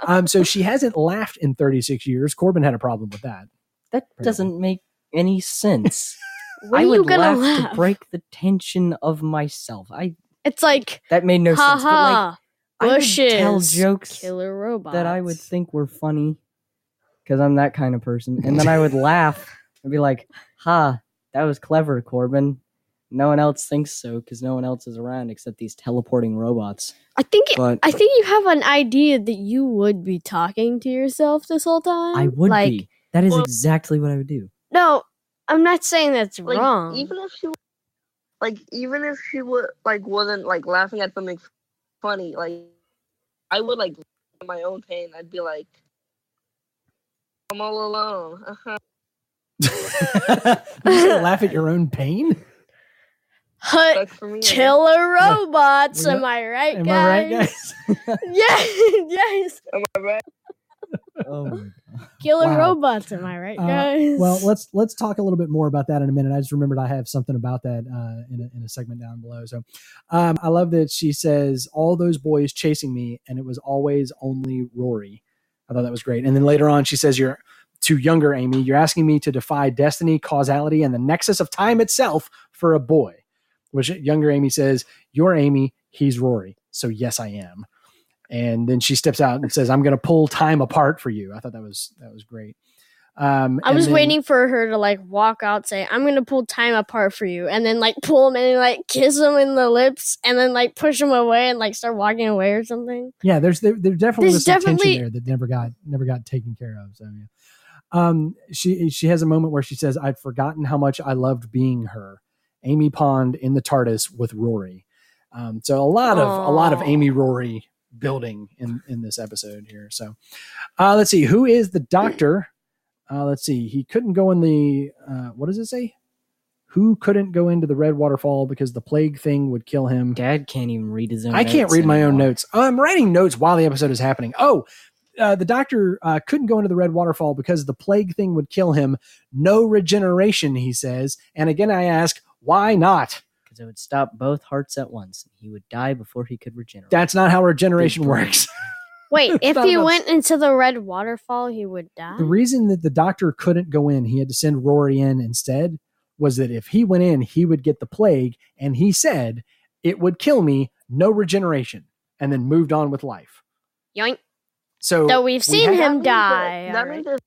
Um, so she hasn't laughed in 36 years. Corbin had a problem with that. That doesn't make any sense. I would laugh, laugh? to break the tension of myself. I It's like that made no ha sense. But like ha I would tell jokes killer robots that I would think were funny because I'm that kind of person, and then I would laugh and be like, "Ha, that was clever, Corbin." No one else thinks so because no one else is around except these teleporting robots. I think But I think you have an idea that you would be talking to yourself this whole time. I would like, be. That is Well- exactly what I would do. No, I'm not saying that's Like wrong. even if she, like even if she would like wasn't like laughing at something funny, like I would like in my own pain. I'd be like, I'm all alone. Uh-huh. you say laugh at your own pain? Hut Sucks me. Killer robots. We Am I right, Am guys? I right, guys? yes, yes. Am I right? oh my Killing Wow. robots, am I right, Uh, guys? well, let's let's talk a little bit more about that in a minute. I just remembered I have something about that uh, in, a, in a segment down below. So, um, I love that she says all those boys chasing me, and it was always only Rory. I thought that was great. And then later on, she says, "You're to younger Amy. You're asking me to defy destiny, causality, and the nexus of time itself for a boy." Which younger Amy says, "You're Amy. He's Rory. So yes, I am." And then she steps out and says, "I'm going to pull time apart for you." I thought that was that was great. Um, I was then- waiting for her to like walk out, say, "I'm gonna pull time apart for you," and then like pull him and like kiss him in the lips, and then like push him away and like start walking away or something. Yeah, there's there, there definitely There's was some definitely- tension there that never got never got taken care of. So yeah. Um she she has a moment where she says, I'd forgotten how much I loved being her. Amy Pond in the TARDIS with Rory. Um so a lot of a lot of Amy Rory building in in this episode here. So uh let's see, who is the doctor? Uh let's see. He couldn't go in the uh what does it say? Who couldn't go into the red waterfall because the plague thing would kill him? Dad can't even read his own. I can't read my own notes. Oh, I'm writing notes while the episode is happening. Oh, uh, the doctor uh, couldn't go into the red waterfall because the plague thing would kill him. No regeneration, he says. And again, I ask, why not? Because it would stop both hearts at once. He would die before he could regenerate. That's not how regeneration works. Wait, if he about- went into the red waterfall, he would die. the reason that the doctor couldn't go in, he had to send Rory in instead, was that if he went in, he would get the plague. And he said, it would kill me, no regeneration, and then moved on with life. Yoink. So, So we've seen have- That him means that- die. That already. means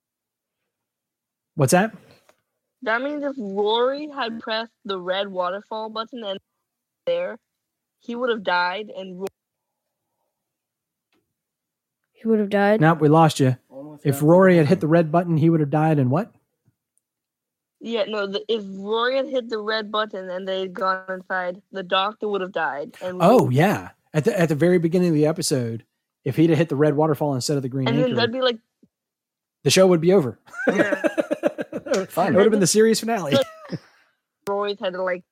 what's that? That means if Rory had pressed the red waterfall button and there, he would have died and Ro- he would have died. Nope, we lost you. If Rory had hit the red button, he would have died. And what? yeah no the, if Rory had hit the red button and they'd gone inside, the doctor would have died. And Oh yeah, at the at the very beginning of the episode, if he'd have hit the red waterfall instead of the green and then that'd be like the show would be over. Yeah. Fine. It would have been the series finale. Rory's had to like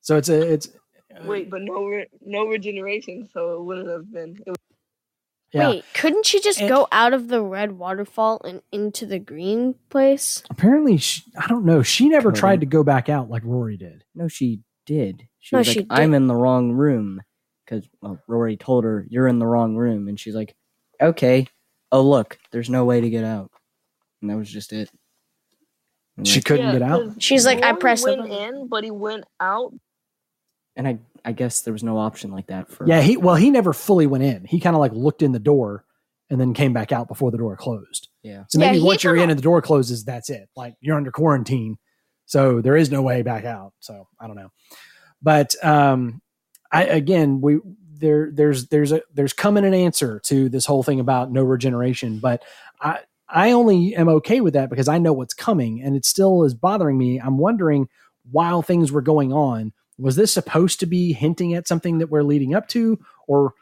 So it's a it's uh, wait, but no re- no regeneration, so it wouldn't have been. It was, yeah. Wait, couldn't she just And- go out of the red waterfall and into the green place? Apparently, she, I don't know. She never Couldn't. tried to go back out like Rory did. No, she did. She No, was like, she "I'm in the wrong room," because well, Rory told her, "You're in the wrong room," and she's like, "Okay." Oh look, there's no way to get out, and that was just it. And, She like, couldn't Yeah, get out. She's like, I pressed the went button. in, but he went out. and I, I guess there was no option like that for. Yeah, he well he never fully went in. He kind of like looked in the door and then came back out before the door closed. yeah. So maybe he once you're in and the door closes, that's it. Like you're under quarantine. So there is no way back out. So I don't know. But um I again we there there's there's a there's coming an answer to this whole thing about no regeneration, but I I only am okay with that because I know what's coming and it still is bothering me. I'm wondering while things were going on, was this supposed to be hinting at something that we're leading up to or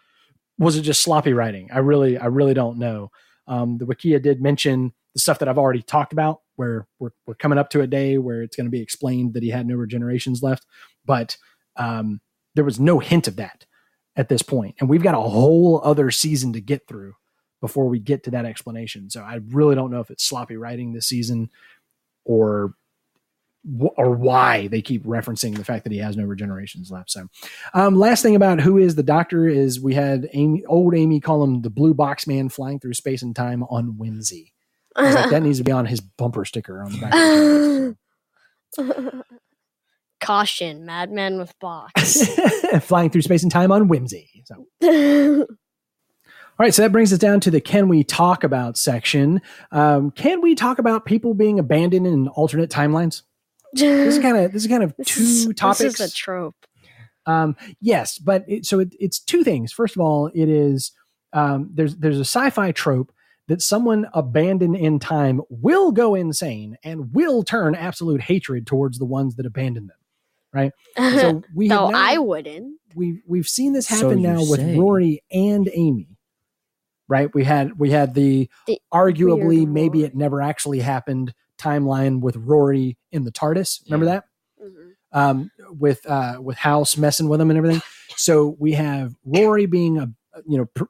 was it just sloppy writing? I really I really don't know. Um, the Wikia did mention the stuff that I've already talked about, where we're, we're coming up to a day where it's going to be explained that he had no regenerations left, but um, there was no hint of that at this point, and we've got a whole other season to get through before we get to that explanation. So I really don't know if it's sloppy writing this season or or why they keep referencing the fact that he has no regenerations left. So, um, last thing about who is the doctor is we had Amy, old Amy, call him the blue box man flying through space and time on Whimsy. Like, that needs to be on his bumper sticker on the back. Of the Caution, madman with box. flying through space and time on Whimsy. So, all right, so that brings us down to the "Can we talk about?" section. Um, can we talk about people being abandoned in alternate timelines? This is kind of this is kind of two is- topics. This is a trope. Um, yes, but it, so it, it's two things. First of all, it is um, there's there's a sci-fi trope that someone abandoned in time will go insane and will turn absolute hatred towards the ones that abandoned them. Right. So we have Though now- I wouldn't. we've we've seen this happen you now with say. Rory and Amy. Right? We had we had the, The arguably maybe it never actually happened timeline with Rory in the TARDIS. Remember Yeah. that? Mhm. um, with uh, with House messing with him and everything. So we have Rory being a you know pr-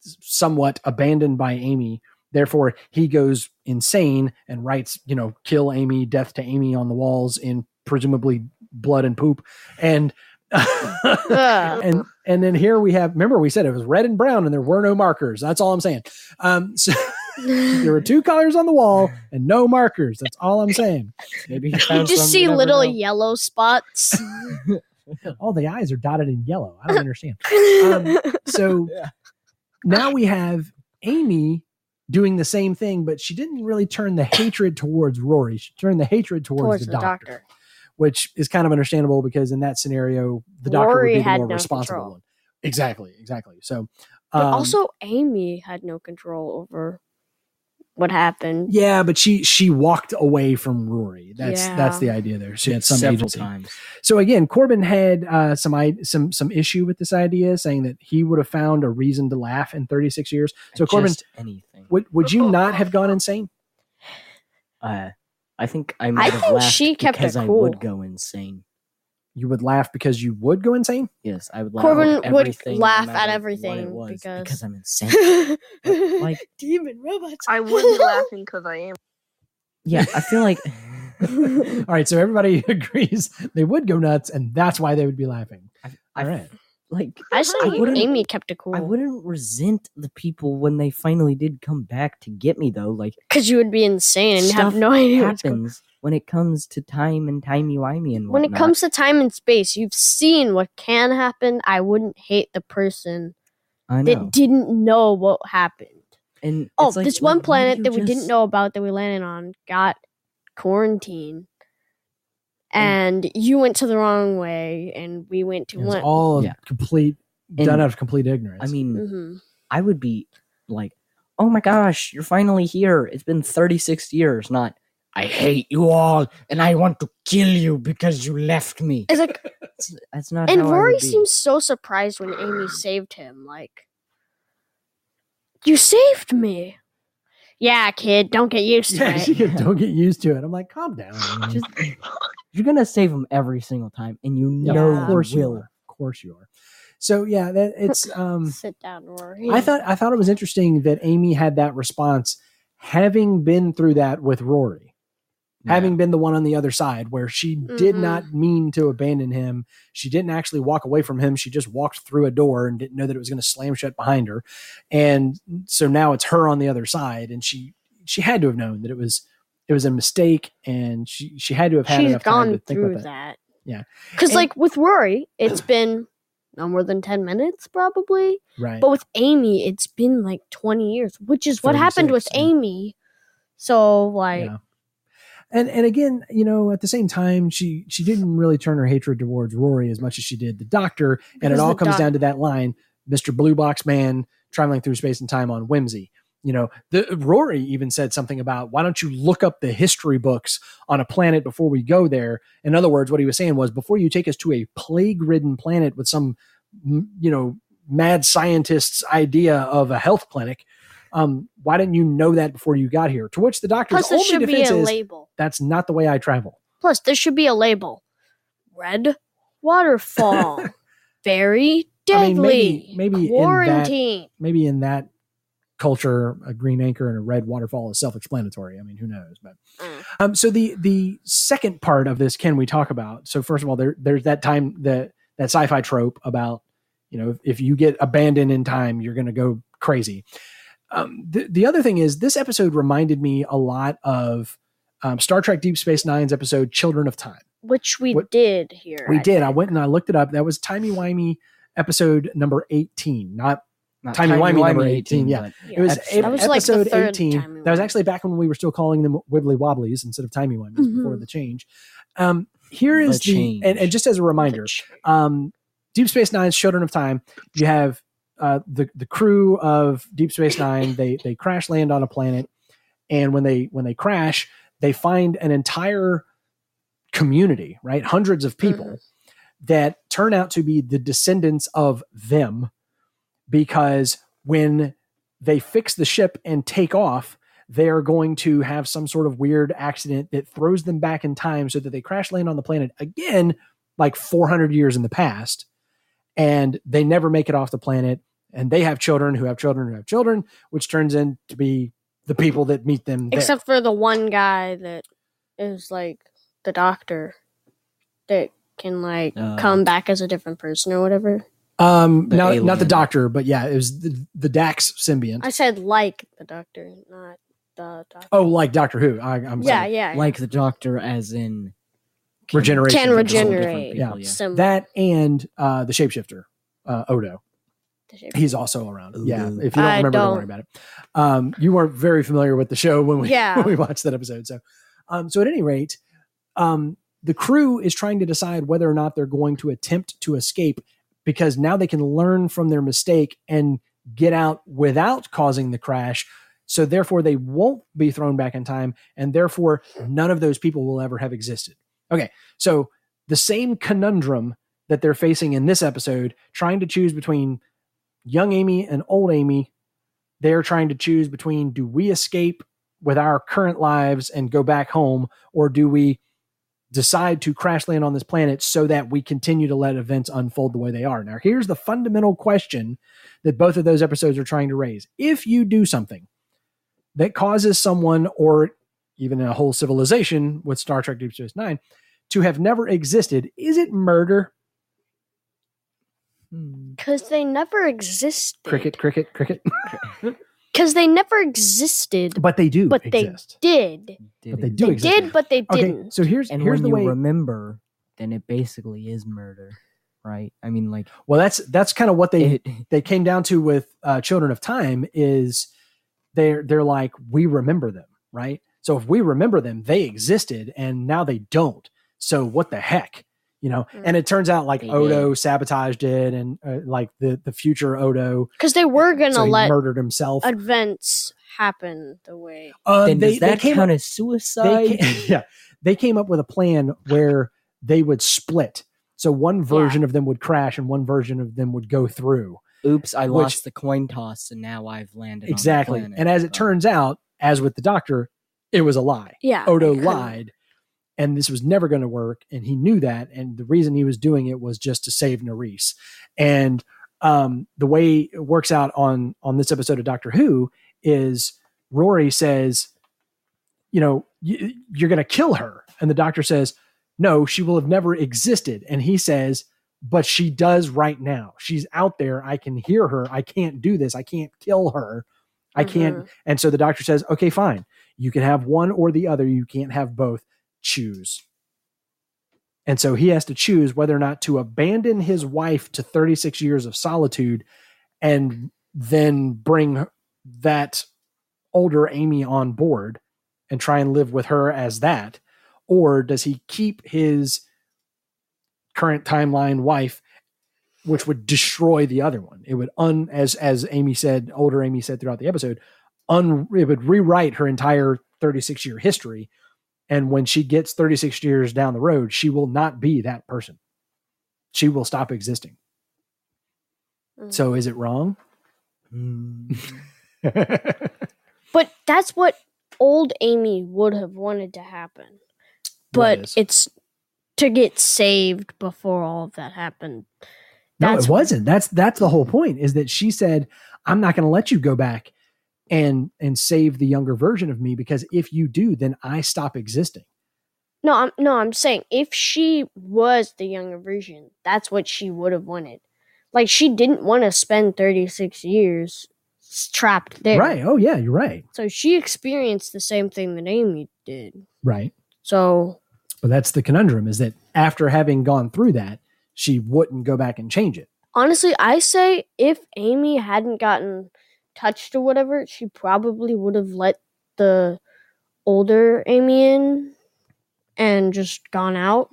somewhat abandoned by Amy. Therefore, he goes insane and writes, you know, kill Amy, death to Amy on the walls in presumably blood and poop. And Ugh. And and then here we have remember we said it was red and brown and there were no markers. That's all I'm saying. Um so there were two colors on the wall and no markers. That's all I'm saying. Maybe he you just some, see never little know. yellow spots. All the eyes are dotted in yellow. I don't understand. Um, so Yeah. now we have Amy doing the same thing, but she didn't really turn the hatred towards Rory. She turned the hatred towards, Towards the, the doctor, doctor. Which is kind of understandable because in that scenario, the doctor Rory would be the had more no responsible control. one. Exactly, exactly. So, But um, also, Amy had no control over what happened. yeah, but she she walked away from Rory. That's that's the idea there. She had some several agency. times. So again, Corbin had uh, some I- some some issue with this idea, saying that he would have found a reason to laugh in 36 years. So Corbin, anything. would would you not have gone insane? Uh, I think I might have think laughed she kept it because I cool. would go insane. You would laugh because you would go insane. Yes, I would laugh. Corbin at would everything, no laugh matter at what everything it was, because- because I'm insane. But, like, demon robots. I would be laughing because I am. yeah, I feel like All right, so everybody agrees they would go nuts, and that's why they would be laughing. I, All right. Like I just I wouldn't- Amy kept it cool I wouldn't resent the people when they finally did come back to get me though. Like because you would be insane and have no idea happens when it comes to time and timey wimey and When it comes to time and space, you've seen what can happen. I wouldn't hate the person that didn't know what happened. and Oh, it's like, this like, one planet that we didn't know about that we landed on got quarantine. And you went to the wrong way, and we went to It was one. all Yeah. complete done out of complete ignorance. I mean, Mhm. I would be like, "Oh my gosh, you're finally here! It's been 36 years." Not, "I hate you all and I want to kill you because you left me." It's like, That's, that's not. and how I Rory would be. seems so surprised when Amy saved him. Like, you saved me. Yeah, kid, don't get used to yeah, it. she goes, don't get used to it. I'm like, calm down. Just, you're gonna save him every single time, and you Yeah, know of course you you will. are. Of course you are. So yeah, that it's um Sit down, Rory. I thought I thought it was interesting that Amy had that response, having been through that with Rory, having been the one on the other side where she did Mhm. not mean to abandon him. She didn't actually walk away from him. She just walked through a door and didn't know that it was going to slam shut behind her. And so now it's her on the other side, and she she had to have known that it was it was a mistake, and she she had to have had she's enough time to think about that. that. Yeah. Because, like, with Rory, it's been no more than 10 minutes, probably. Right. But with Amy, it's been like 20 years, which is what happened with yeah. Amy. So, like, Yeah. And and again, you know, at the same time, she she didn't really turn her hatred towards Rory as much as she did the Doctor, and it all comes doc- down to that line, Mister Blue Box Man traveling through space and time on whimsy. You know, the Rory even said something about why don't you look up the history books on a planet before we go there? In other words, what he was saying was before you take us to a plague-ridden planet with some, you know, mad scientist's idea of a health clinic, um, why didn't you know that before you got here? To which the doctor's plus only should be defense a is label. that's not the way I travel. Plus, there should be a label. Red waterfall. Very I deadly. mean, maybe- maybe in that- Quarantine. Maybe in that culture, a green anchor and a red waterfall is self-explanatory. I mean, who knows? But Mm. um, so the the second part of this, can we talk about? So first of all, there there's that time that that sci-fi trope about you know if, if you get abandoned in time, you're going to go crazy. Um, the the other thing is this episode reminded me a lot of um, Star Trek Deep Space Nine's episode Children of Time. Which we What- did here. We did. I went and I looked it up. That was timey wimey episode number 18, not Not Timey-wimey number 18, yeah. but It was Yeah. That was like episode third 18. That was actually back when we were still calling them wibbly wobblies instead of timey wimeys before Mhm. the change. Um, here The the, and, and just as a reminder, um, Deep Space Nine's Children of Time. You have uh, the the crew of Deep Space Nine. They they crash land on a planet, and when they when they crash, they find an entire community, right? Hundreds of people Mm-hmm. that turn out to be the descendants of them, because when they fix the ship and take off. They are going to have some sort of weird accident that throws them back in time so that they crash land on the planet again, like 400 years in the past and they never make it off the planet and they have children who have children who have children, which turns in to be the people that meet them. there. Except for the one guy that is like the doctor that can like Uh. come back as a different person or whatever. Um, The not not the doctor, but yeah, it was the, the Dax symbiont. I said like the doctor, not the doctor. oh, like Doctor Who. I, I'm yeah, sorry. yeah, yeah. Like the doctor, as in Regeneration. Can regenerate. people, Yeah. Some- that and uh, the shapeshifter, uh, Odo. the shape- He's also around. Yeah, if you don't I remember, don't. don't. worry about it. Um, you weren't very familiar with the show when we Yeah. when we watched that episode. So, um, so at any rate, um, the crew is trying to decide whether or not they're going to attempt to escape because now they can learn from their mistake and get out without causing the crash. So therefore, they won't be thrown back in time, and therefore, none of those people will ever have existed. Okay, so the same conundrum that they're facing in this episode, trying to choose between young Amy and old Amy, they're trying to choose between do we escape with our current lives and go back home, or do we decide to crash land on this planet so that we continue to let events unfold the way they are? Now, here's the fundamental question that both of those episodes are trying to raise. If you do something that causes someone or even a whole civilization with Star Trek Deep Space Nine to have never existed, is it murder? Hmm. Because they never existed. Cricket, cricket, cricket. Because they never existed. but they do But they exist. Did. Did But they do They exist. did, but they didn't. Okay, so here's And here's when the you way. remember, then it basically is murder, right? I mean, like well, that's that's kind of what they it, they came down to with uh, Children of Time is they're they're like we remember them, right? So if we remember them, they existed, and now they don't. So what the heck, you know? Mm. And it turns out like They Odo sabotaged it, and uh, like the the future Odo, Because they were going to so he let murdered himself. events happen the way. Uh, then they, does that they came count up, as suicide? they came, yeah, they came up with a plan where they would split. So one version of them would crash, and one version of them would go through. Oops, I Which- lost the coin toss, and now I've landed. exactly. On the planet. And as it Oh. turns out, as with the doctor, it was a lie. Yeah. Odo they couldn't- lied, and this was never going to work, and he knew that. And the reason he was doing it was just to save Nerys. And um, the way it works out on on this episode of Doctor Who is Rory says, you know, you're going to kill her, and the doctor says, no, she will have never existed, and he says. But she does right now. She's out there. I can hear her. I can't do this. I can't kill her. I can't Mhm. and so the doctor says, okay, fine. You can have one or the other. You can't have both. Choose. And so he has to choose whether or not to abandon his wife to 36 years of solitude and then bring that older Amy on board and try and live with her as that. Or does he keep his current timeline wife which would destroy the other one. It would un as as Amy said, older Amy said throughout the episode, un it would rewrite her entire 36 year history. And when she gets 36 years down the road, she will not be that person. She will stop existing. Mhm. So is it wrong? Hmm. But that's what old Amy would have wanted to happen. But is? it's to get saved before all of that happened. no, it wasn't. That's that's the whole point. Is that she said, "I'm not going to let you go back and and save the younger version of me because if you do, then I stop existing." No, I'm no, I'm saying if she was the younger version, that's what she would have wanted. Like she didn't want to spend 36 years trapped there. Right? Oh yeah, you're right. So she experienced the same thing that Amy did. Right. So But that's the conundrum is that after having gone through that, she wouldn't go back and change it. honestly, I say if Amy hadn't gotten touched or whatever, she probably would have let the older Amy in and just gone out.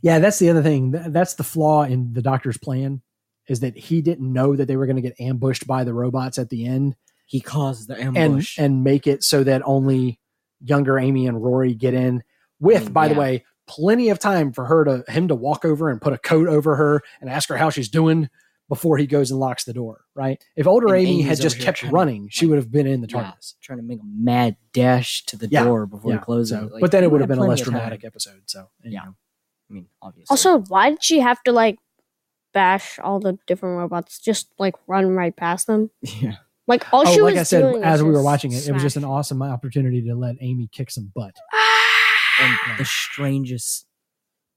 Yeah, that's the other thing. That's the flaw in the doctor's plan is that he didn't know that they were going to get ambushed by the robots at the end he caused the and ambush. and make it so that only younger Amy and Rory get in with Mm, by the way plenty of time for her to him to walk over and put a coat over her and ask her how she's doing before he goes and locks the door, right? If older And Amy Amy's had just kept trying to, running, she would have been in the Yeah, trying to make a mad dash to the Yeah, door before Yeah, he closes so- it. Like, but then it would have been a less of time. dramatic episode. So Yeah. anyway. I mean, obviously. Also, why did she have to like bash all the different robots, just like run right past them. Yeah. Like all oh, she like was I said, doing as we were watching it, it was just an awesome opportunity to let Amy kick some butt. Ah! And the strangest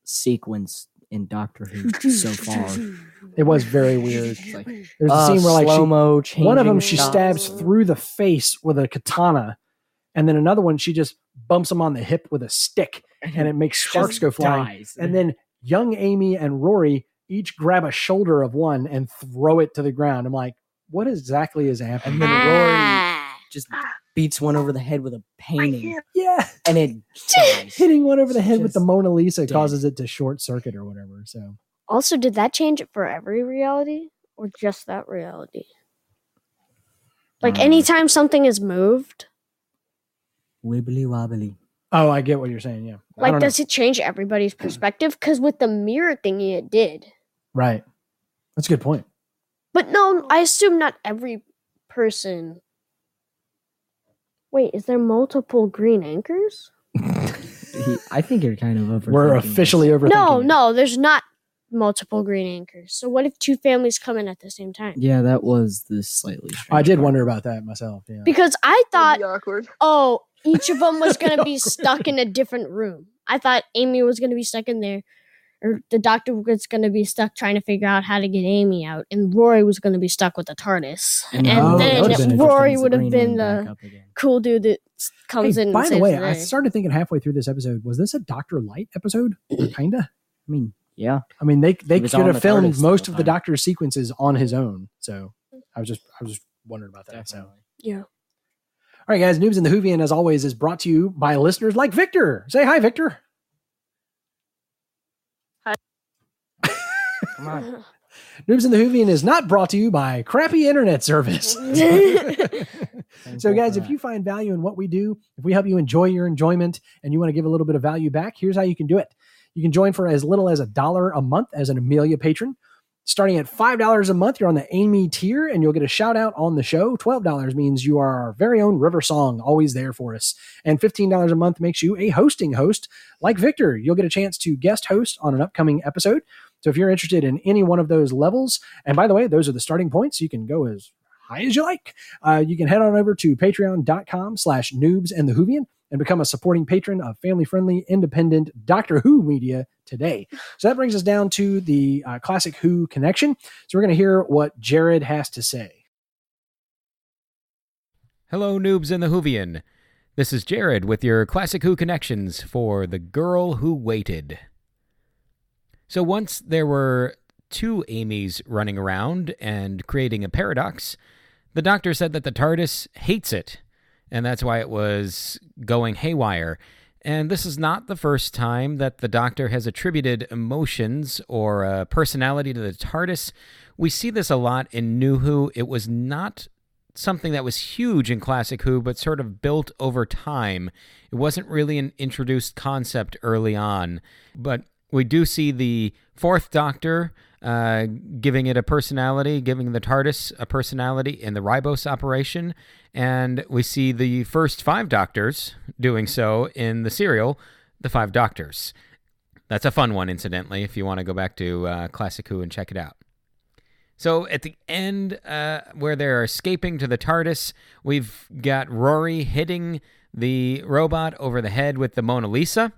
sequence in Doctor Who so far. It was very weird. Like, There's a uh, scene where like slow-mo one of them she shots. stabs through the face with a katana, and then another one she just bumps him on the hip with a stick, and it makes sparks go flying. dies. And then young Amy and Rory each grab a shoulder of one and throw it to the ground. I'm like, what exactly is happening? And then Rory Ah. just beats one over the head with a painting, yeah, and it hitting one over the head with the Mona Lisa dead. causes it to short circuit or whatever. So Also, did that change it for every reality or just that reality? Like Uh, anytime something is moved, wibbly wobbly. Oh, I get what you're saying. Yeah. Like don't know. does it change everybody's perspective? Because with the mirror thingy, it did. right. That's a good point. But no, I assume not every person. Wait, is there multiple green anchors? He, I think you're kind of overthinking. We're officially overthinking. No, no, there's not multiple green anchors. So what if two families come in at the same time? Yeah, that was the slightly. I did part. wonder about that myself. Yeah. Because I thought, be awkward. oh, each of them was going to be stuck in a different room. I thought Amy was going to be stuck in there, or the doctor was going to be stuck trying to figure out how to get Amy out, and Rory was going to be stuck with the TARDIS. And, Oh, then Rory would have been the cool dude that comes Hey, in. by and the way, the I started thinking halfway through this episode, was this a Doctor-lite episode? Kinda. I mean, yeah, I mean, they they could have the filmed TARDIS most whole of the. Doctor's sequences on his own. So I was just I was just wondering about that. So yeah. All right, guys, Noobs and the Whovian, as always, is brought to you by listeners like Victor. Say hi, Victor. Come on. Noobs and the Whovian is not brought to you by crappy internet service. so, guys, if you find value in what we do, if we help you enjoy your enjoyment and you want to give a little bit of value back, here's how you can do it. You can join for as little as a dollar a month as an Amelia patron. Starting at $5 a month, you're on the Amy tier and you'll get a shout out on the show. $12 means you are our very own River Song, always there for us. And $15 a month makes you a hosting host like Victor. You'll get a chance to guest host on an upcoming episode. So if you're interested in any one of those levels, and by the way, those are the starting points, you can go as high as you like. Uh, you can head on over to patreon.com slash noobs and the Whovian and become a supporting patron of family-friendly, independent Doctor Who media today. So that brings us down to the uh, Classic Who connection. So we're going to hear what Jared has to say. Hello, noobs and the Whovian. This is Jared with your Classic Who connections for The Girl Who Waited. So once there were two Amy's running around and creating a paradox, the doctor said that the TARDIS hates it, and that's why it was going haywire. And this is not the first time that the Doctor has attributed emotions or uh, personality to the TARDIS. We see this a lot in New Who. It was not something that was huge in Classic Who, but sort of built over time. It wasn't really an introduced concept early on, but we do see the fourth Doctor uh, giving it a personality, giving the TARDIS a personality in the Ribos operation, and we see the first five Doctors doing so in the serial, The Five Doctors. That's a fun one, incidentally, if you want to go back to uh, Classic Who and check it out. So at the end, uh, where they're escaping to the TARDIS, we've got Rory hitting the robot over the head with the Mona Lisa.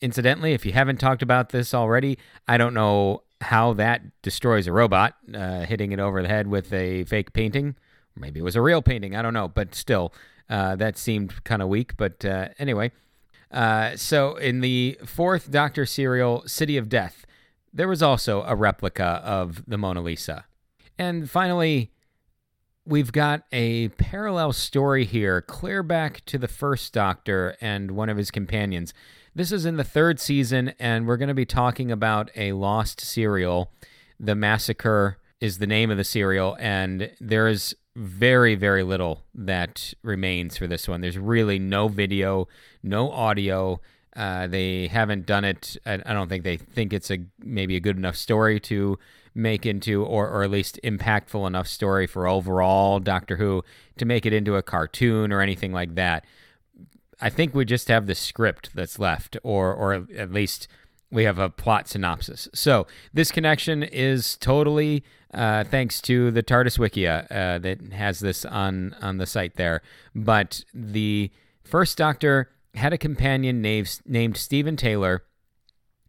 Incidentally, if you haven't talked about this already, I don't know how that destroys a robot, uh, hitting it over the head with a fake painting. Maybe it was a real painting. I don't know, but still, uh, that seemed kind of weak. But uh, anyway, uh, so in the fourth Doctor serial, City of Death, there was also a replica of the Mona Lisa. And finally, we've got a parallel story here, clear back to the first Doctor and one of his companions. This is in the third season, and we're going to be talking about a lost serial. The Massacre is the name of the serial, and there is very, very little that remains for this one. There's really no video, no audio. Uh, they haven't done it. I, I don't think they think it's a maybe a good enough story to make into, or or at least impactful enough story for overall Doctor Who to make it into a cartoon or anything like that. I think we just have the script that's left, or or at least we have a plot synopsis. So this connection is totally uh, thanks to the TARDIS Wikia uh, that has this on on the site there. But the first Doctor had a companion named named Steven Taylor,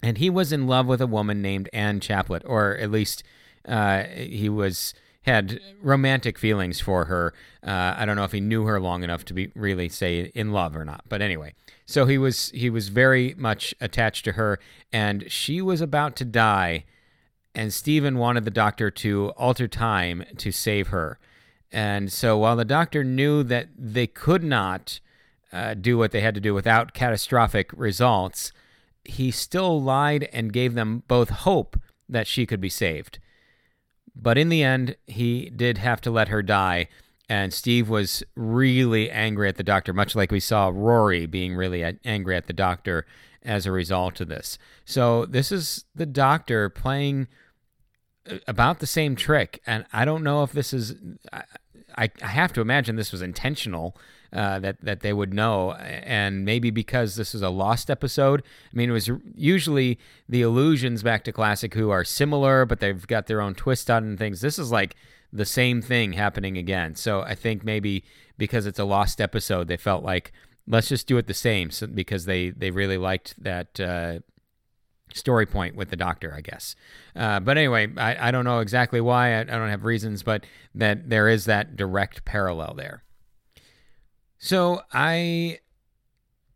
and he was in love with a woman named Anne Chaplet, or at least uh, he was had romantic feelings for her. Uh, I don't know if he knew her long enough to be really say in love or not, but anyway. So he was he was very much attached to her, and she was about to die, and Steven wanted the doctor to alter time to save her. And so while the doctor knew that they could not uh, do what they had to do without catastrophic results, he still lied and gave them both hope that she could be saved. But in the end, he did have to let her die. And Steve was really angry at the doctor, much like we saw Rory being really angry at the doctor as a result of this. So, this is the doctor playing uh, about the same trick. And I don't know if this is, I, I I have to imagine this was intentional. Uh, that that they would know, and maybe because this is a lost episode. I mean, it was usually the allusions back to Classic Who are similar, but they've got their own twist on things. This is like the same thing happening again. So I think maybe because it's a lost episode, they felt like let's just do it the same, so, because they they really liked that. Uh, story point with the doctor, I guess. Uh, but anyway, I, I don't know exactly why. I, I don't have reasons, but that there is that direct parallel there. So I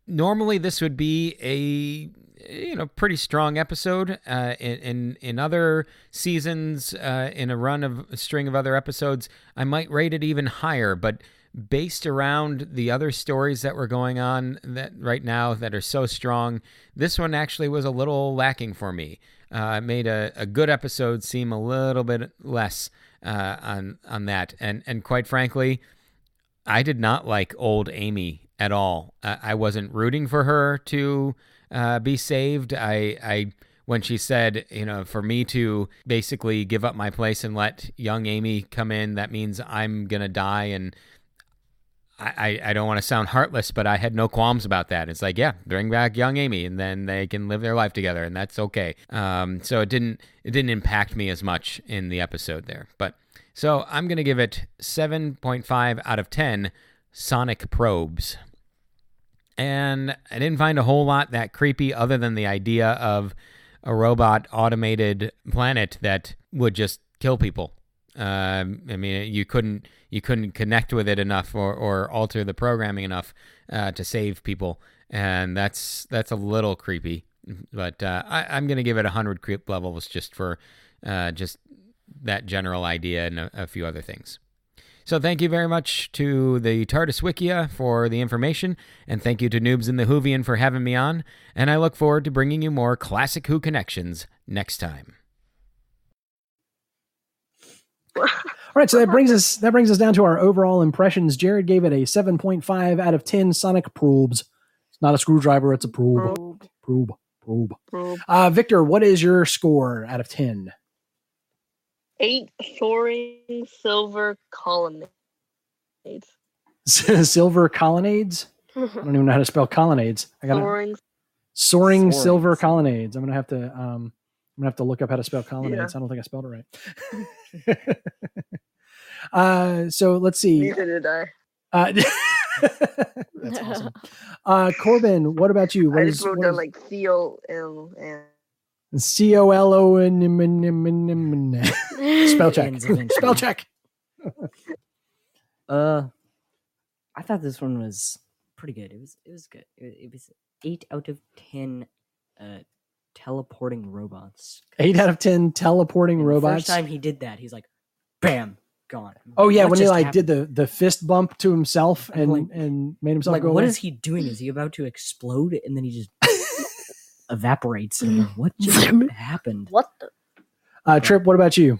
normally this would be a you know pretty strong episode uh, in, in in other seasons uh, in a run of a string of other episodes I might rate it even higher but based around the other stories that were going on that right now that are so strong this one actually was a little lacking for me. Uh, it made a, a good episode seem a little bit less uh, on on that. And and quite frankly I did not like old Amy at all. I, I wasn't rooting for her to uh, be saved. I, I, when she said, you know, for me to basically give up my place and let young Amy come in, that means I'm gonna die. And I, I, I don't want to sound heartless, but I had no qualms about that. It's like, yeah, bring back young Amy, and then they can live their life together, and that's okay. Um, so it didn't, it didn't impact me as much in the episode there, but. So I'm going to give it 7.5 out of 10 sonic probes. And I didn't find a whole lot that creepy other than the idea of a robot automated planet that would just kill people. Um, I mean, you couldn't you couldn't connect with it enough or, or alter the programming enough uh, to save people, and that's that's a little creepy. But uh, I, am going to give it 100 creep levels just for uh, just that general idea and a, a few other things. So thank you very much to the TARDIS Wikia for the information, and thank you to Noobs and the Whovian for having me on, and I look forward to bringing you more Classic Who connections next time. All right, so that brings us that brings us down to our overall impressions. Jared gave it a 7.5 out of 10 sonic probes. It's not a screwdriver, it's a probe. Probe, Probe. Probe. probe. Uh, Victor, what is your score out of 10? Eight soaring silver colonnades. Silver colonnades? I don't even know how to spell colonnades. I got Soaring. soaring Soaring silver colonnades. I'm gonna have to um I'm gonna have to look up how to spell colonnades. I don't think I spelled it right. uh so let's see. Neither did I. Uh, that's awesome. Uh Corbin, what about you? What I just wrote what down is- like seal and and C O L O N M N M N M N spell check. Spell check. Uh, I thought this one was pretty good. It was it was good. It, it was eight out of ten. Uh, teleporting robots. Eight out of ten teleporting the robots. First time he did that, he's like, "Bam, gone." Oh yeah, What when he like happened? did the the fist bump to himself and like- and made himself like, go what away. is he doing? Is he about to explode? And then he just evaporates. And what just happened? what the? Uh, Trip, what about you?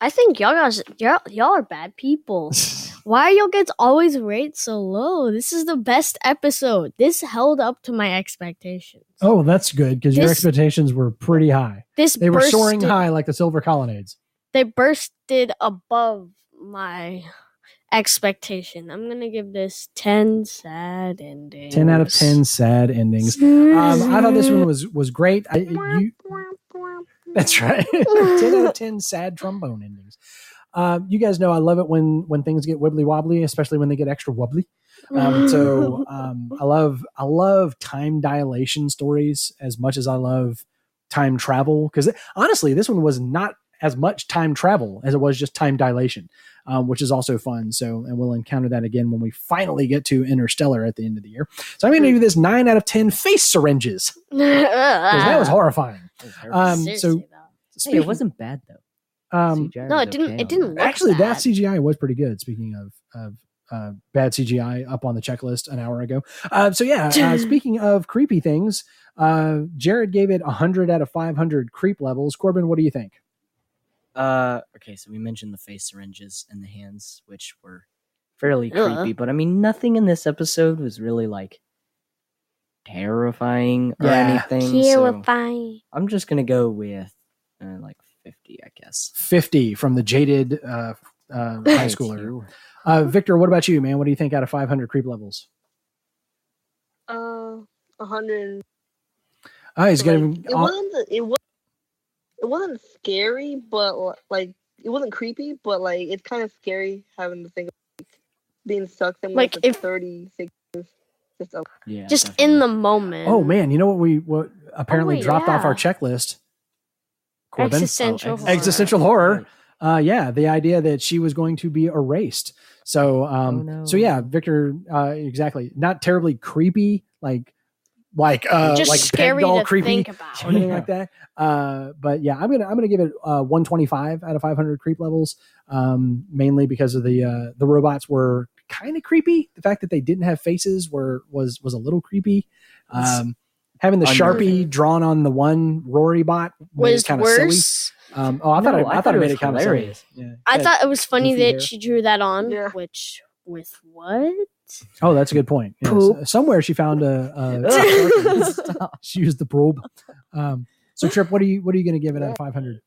I think y'all guys, y'all, y'all are bad people. Why are y'all guys always rate so low? This is the best episode. This held up to my expectations. oh, that's good because your This- expectations were pretty high. This They were soaring bursted- high like the silver colonnades. They bursted above my expectation. I'm gonna give this ten sad endings. 10 out of 10 sad endings. Um, I thought this one was was great. I, you, that's right. 10 out of 10 sad trombone endings. Um, you guys know I love it when when things get wibbly wobbly, especially when they get extra wobbly. Um, so um, I love I love time dilation stories as much as I love time travel because honestly, this one was not as much time travel as it was just time dilation, um, which is also fun. So, and we'll encounter that again when we finally get to Interstellar at the end of the year. So, I'm going to give this nine out of ten face syringes that was horrifying. That was terrible. Um, so though. hey, it wasn't bad though. um, No, it didn't- okay it didn't that. look actually that. CGI was pretty good. Speaking of of uh, bad CGI up on the checklist an hour ago. Uh, so yeah, uh, speaking of creepy things, uh, Jared gave it hundred out of five hundred creep levels. Corbin, what do you think? Uh, okay, so we mentioned the face syringes and the hands, which were fairly Ugh. creepy, but I mean, nothing in this episode was really like terrifying or Yeah. anything. So Terrifying. I'm just gonna go with uh, like 50, I guess. Fifty from the jaded uh, uh, high schooler. Uh, Victor, what about you, man? What do you think out of five hundred creep levels? Uh, hundred. Oh, he's like, getting. it wasn't. the- It was. It wasn't scary, but like it wasn't creepy, but like it's kind of scary having to think of like, being stuck somewhere Like, for if- thirty six years. Just a, Yeah, Just definitely. in the moment. Oh man, you know what we what apparently wait, dropped off our checklist. Corbin, Existential Oh, horror. Existential horror. uh, yeah, the idea that she was going to be erased. So, um, Oh, no. so yeah, Victor, uh, exactly, not terribly creepy, like, like, uh, just like peg scary doll to creepy think about. or anything like that. Uh, but yeah, I'm gonna I'm gonna give it uh 125 out of 500 creep levels, um, mainly because of the uh, the robots were kind of creepy. The fact that they didn't have faces were was was a little creepy. Um, having the Under- sharpie drawn on the one Rory bot made Was kind of silly. Um, oh, I thought No, it, I, thought it made it kind of hilarious. Yeah. I Yeah. thought it was funny goofy that hair. she drew that on. Yeah. Which with what? Oh, that's a good point. Yes. Poop. Somewhere she found a. a she used the probe. Um, so Trip, what are you what are you going to give it out of 500?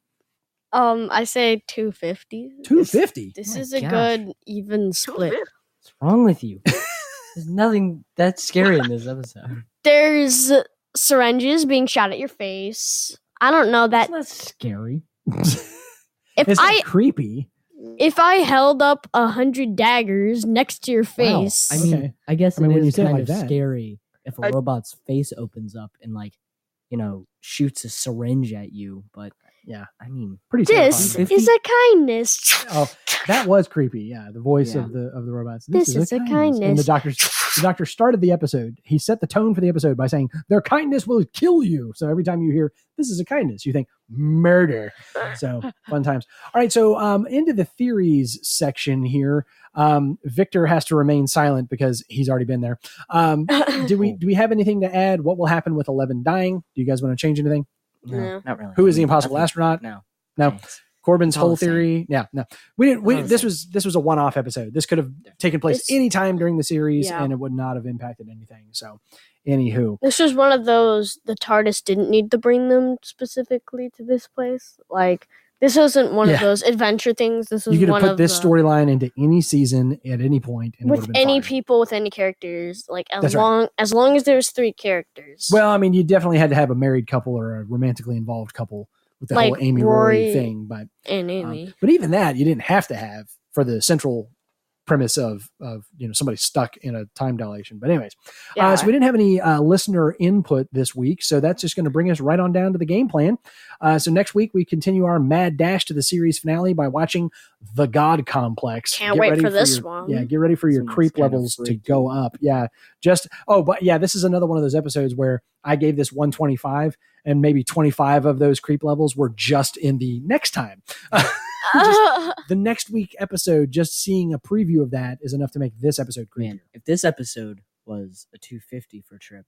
Um, I say two fifty. 250. This My is a gosh. good even split. What's wrong with you? There's nothing that scary in this episode. There's syringes being shot at your face. I don't know that That's scary. if it's I creepy. If I held up a hundred daggers next to your Wow, face, I mean, Okay. I guess I mean, it when you is say it kind like of that. scary if a I- robot's face opens up and like, you know, shoots a syringe at you. But Yeah. I mean, Pretty this terrifying. is a kindness. Oh, that was creepy. Yeah, the voice Yeah. of the of the robots. This is a kindness. And the kindness. Doctor, the doctor started the episode. He set the tone for the episode by saying, "Their kindness will kill you." So every time you hear "this is a kindness," you think murder. So fun times. All right, so um, into the theories section here. Um, Victor has to remain silent because he's already been there. Um, do we do we have anything to add? What will happen with Eleven dying? Do you guys want to change anything? no, No. not really. Who is the impossible nothing. astronaut? No, No. Thanks. Corbin's whole the theory. Yeah, no, we didn't. We, this was this was a one-off episode. This could have taken place any time during the series, Yeah. and it would not have impacted anything. So, anywho, This was one of those the TARDIS didn't need to bring them specifically to this place. Like this wasn't one Yeah. of those adventure things. This was you could have put this storyline into any season at any point, and it would with any fine. people with any characters. Like as That's right. long as long as there's three characters. Well, I mean, you definitely had to have a married couple or a romantically involved couple with the whole Like Amy Rory, Rory thing, but and um, Amy. but even that you didn't have to have for the central premise of of you know somebody stuck in a time dilation. But anyways, yeah. Uh, so we didn't have any uh, listener input this week, so that's just going to bring us right on down to the game plan. Uh, so next week we continue our mad dash to the series finale by watching The God Complex. Can't wait ready for this your- one. Yeah, get ready for your Seems creep levels to go up. Yeah, just oh, but yeah, this is another one of those episodes where I gave this 125, and maybe 25 of those creep levels were just in the next time. the next week episode, just seeing a preview of that is enough to make this episode creepier. Man, if this episode was a 250 for Trip,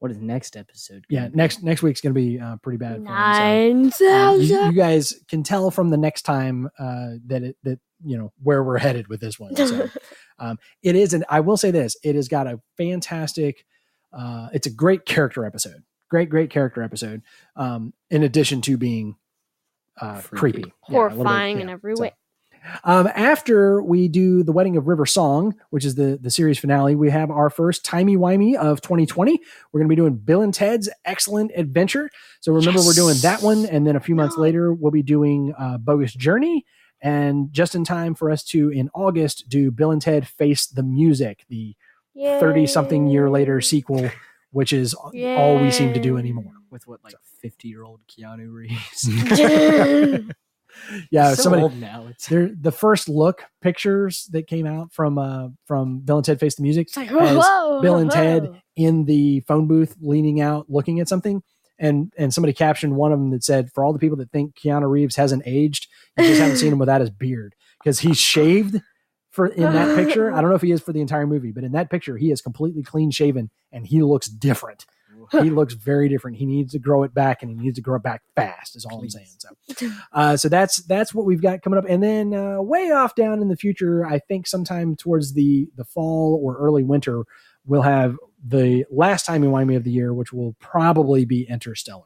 what is next episode? Yeah, be? next next week's gonna be uh, pretty bad. For him, so. Um, you, you guys can tell from the next time uh, that it that you know where we're headed with this one. So um, it is, and I will say this: it has got a fantastic. Uh, it's a great character episode. Great, great character episode. Um, in addition to being uh, Freaky. creepy, Yeah, a bit, Horrifying in yeah. every So, way. Um, after we do the wedding of River Song, which is the the series finale, we have our first timey wimey of 2020. We're going to be doing Bill and Ted's Excellent Adventure. So remember, we're doing that one, and then a few months No. later, we'll be doing uh, Bogus Journey, and just in time for us to in August do Bill and Ted Face the Music, the 30 something year later sequel, which is all we seem to do anymore. With what, like fifty year old Keanu Reeves? Yeah, so somebody old now. It's the first look pictures that came out from uh from Bill and Ted Face the Music It's like, whoa, Bill and Ted in the phone booth leaning out looking at something and and somebody captioned one of them that said for all the people that think Keanu Reeves hasn't aged you just haven't seen him without his beard because he's shaved for in that picture I don't know if he is for the entire movie but in that picture he is completely clean shaven and he looks different he looks very different he needs to grow it back and he needs to grow it back fast is all Please. I'm saying so uh, so that's that's what we've got coming up, and then uh, way off down in the future, I think sometime towards the the fall or early winter, we'll have the last timey wimey of the year, which will probably be Interstellar.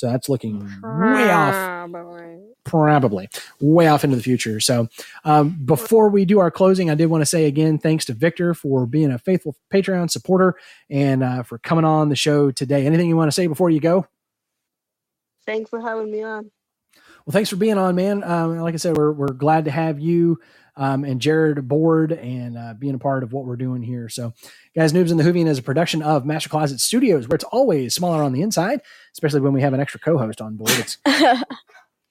So that's looking way off Probably. probably way off into the future. So, um, before we do our closing, I did want to say again, thanks to Victor for being a faithful Patreon supporter and uh, for coming on the show today. Anything you want to say before you go? Thanks for having me on. Well, thanks for being on, man. Um, like I said, we're, we're glad to have you um, and Jared aboard and uh, being a part of what we're doing here. So, guys, Noobs and the Whovian is a production of Master Closet Studios, where it's always smaller on the inside, especially when we have an extra co-host on board. It's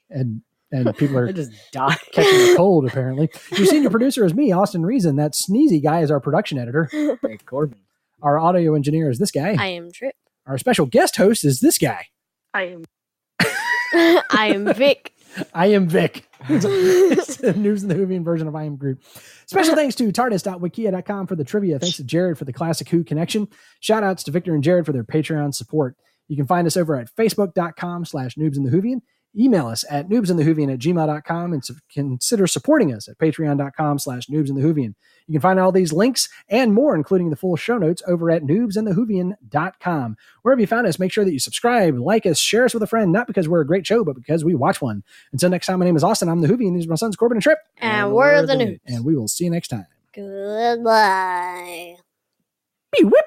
and and people I are just died. catching a cold. Apparently, your senior producer is me, Austin Reason. That sneezy guy is our production editor. Hey, Corbin. Our audio engineer is this guy. I am Trip. Our special guest host is this guy. I am. I am Vic. I am Vic. It's, the News in the Whovian version of I am Groot. Special thanks to TARDIS.wikia.com for the trivia. Thanks to Jared for the Classic Who connection. Shout outs to Victor and Jared for their Patreon support. You can find us over at facebook.com slash noobs and the Whovian. Email us at noobsandthewhovian at gmail.com and su- consider supporting us at patreon.com slash noobs and the Whovian. You can find all these links and more, including the full show notes, over at noobsandthewhovian.com. Wherever you found us, make sure that you subscribe, like us, share us with a friend, not because we're a great show, but because we watch one. Until next time, my name is Austin. I'm the Whovian. These are my sons, Corbin and Trip. And we're the new. news. And we will see you next time. Goodbye. Be whip.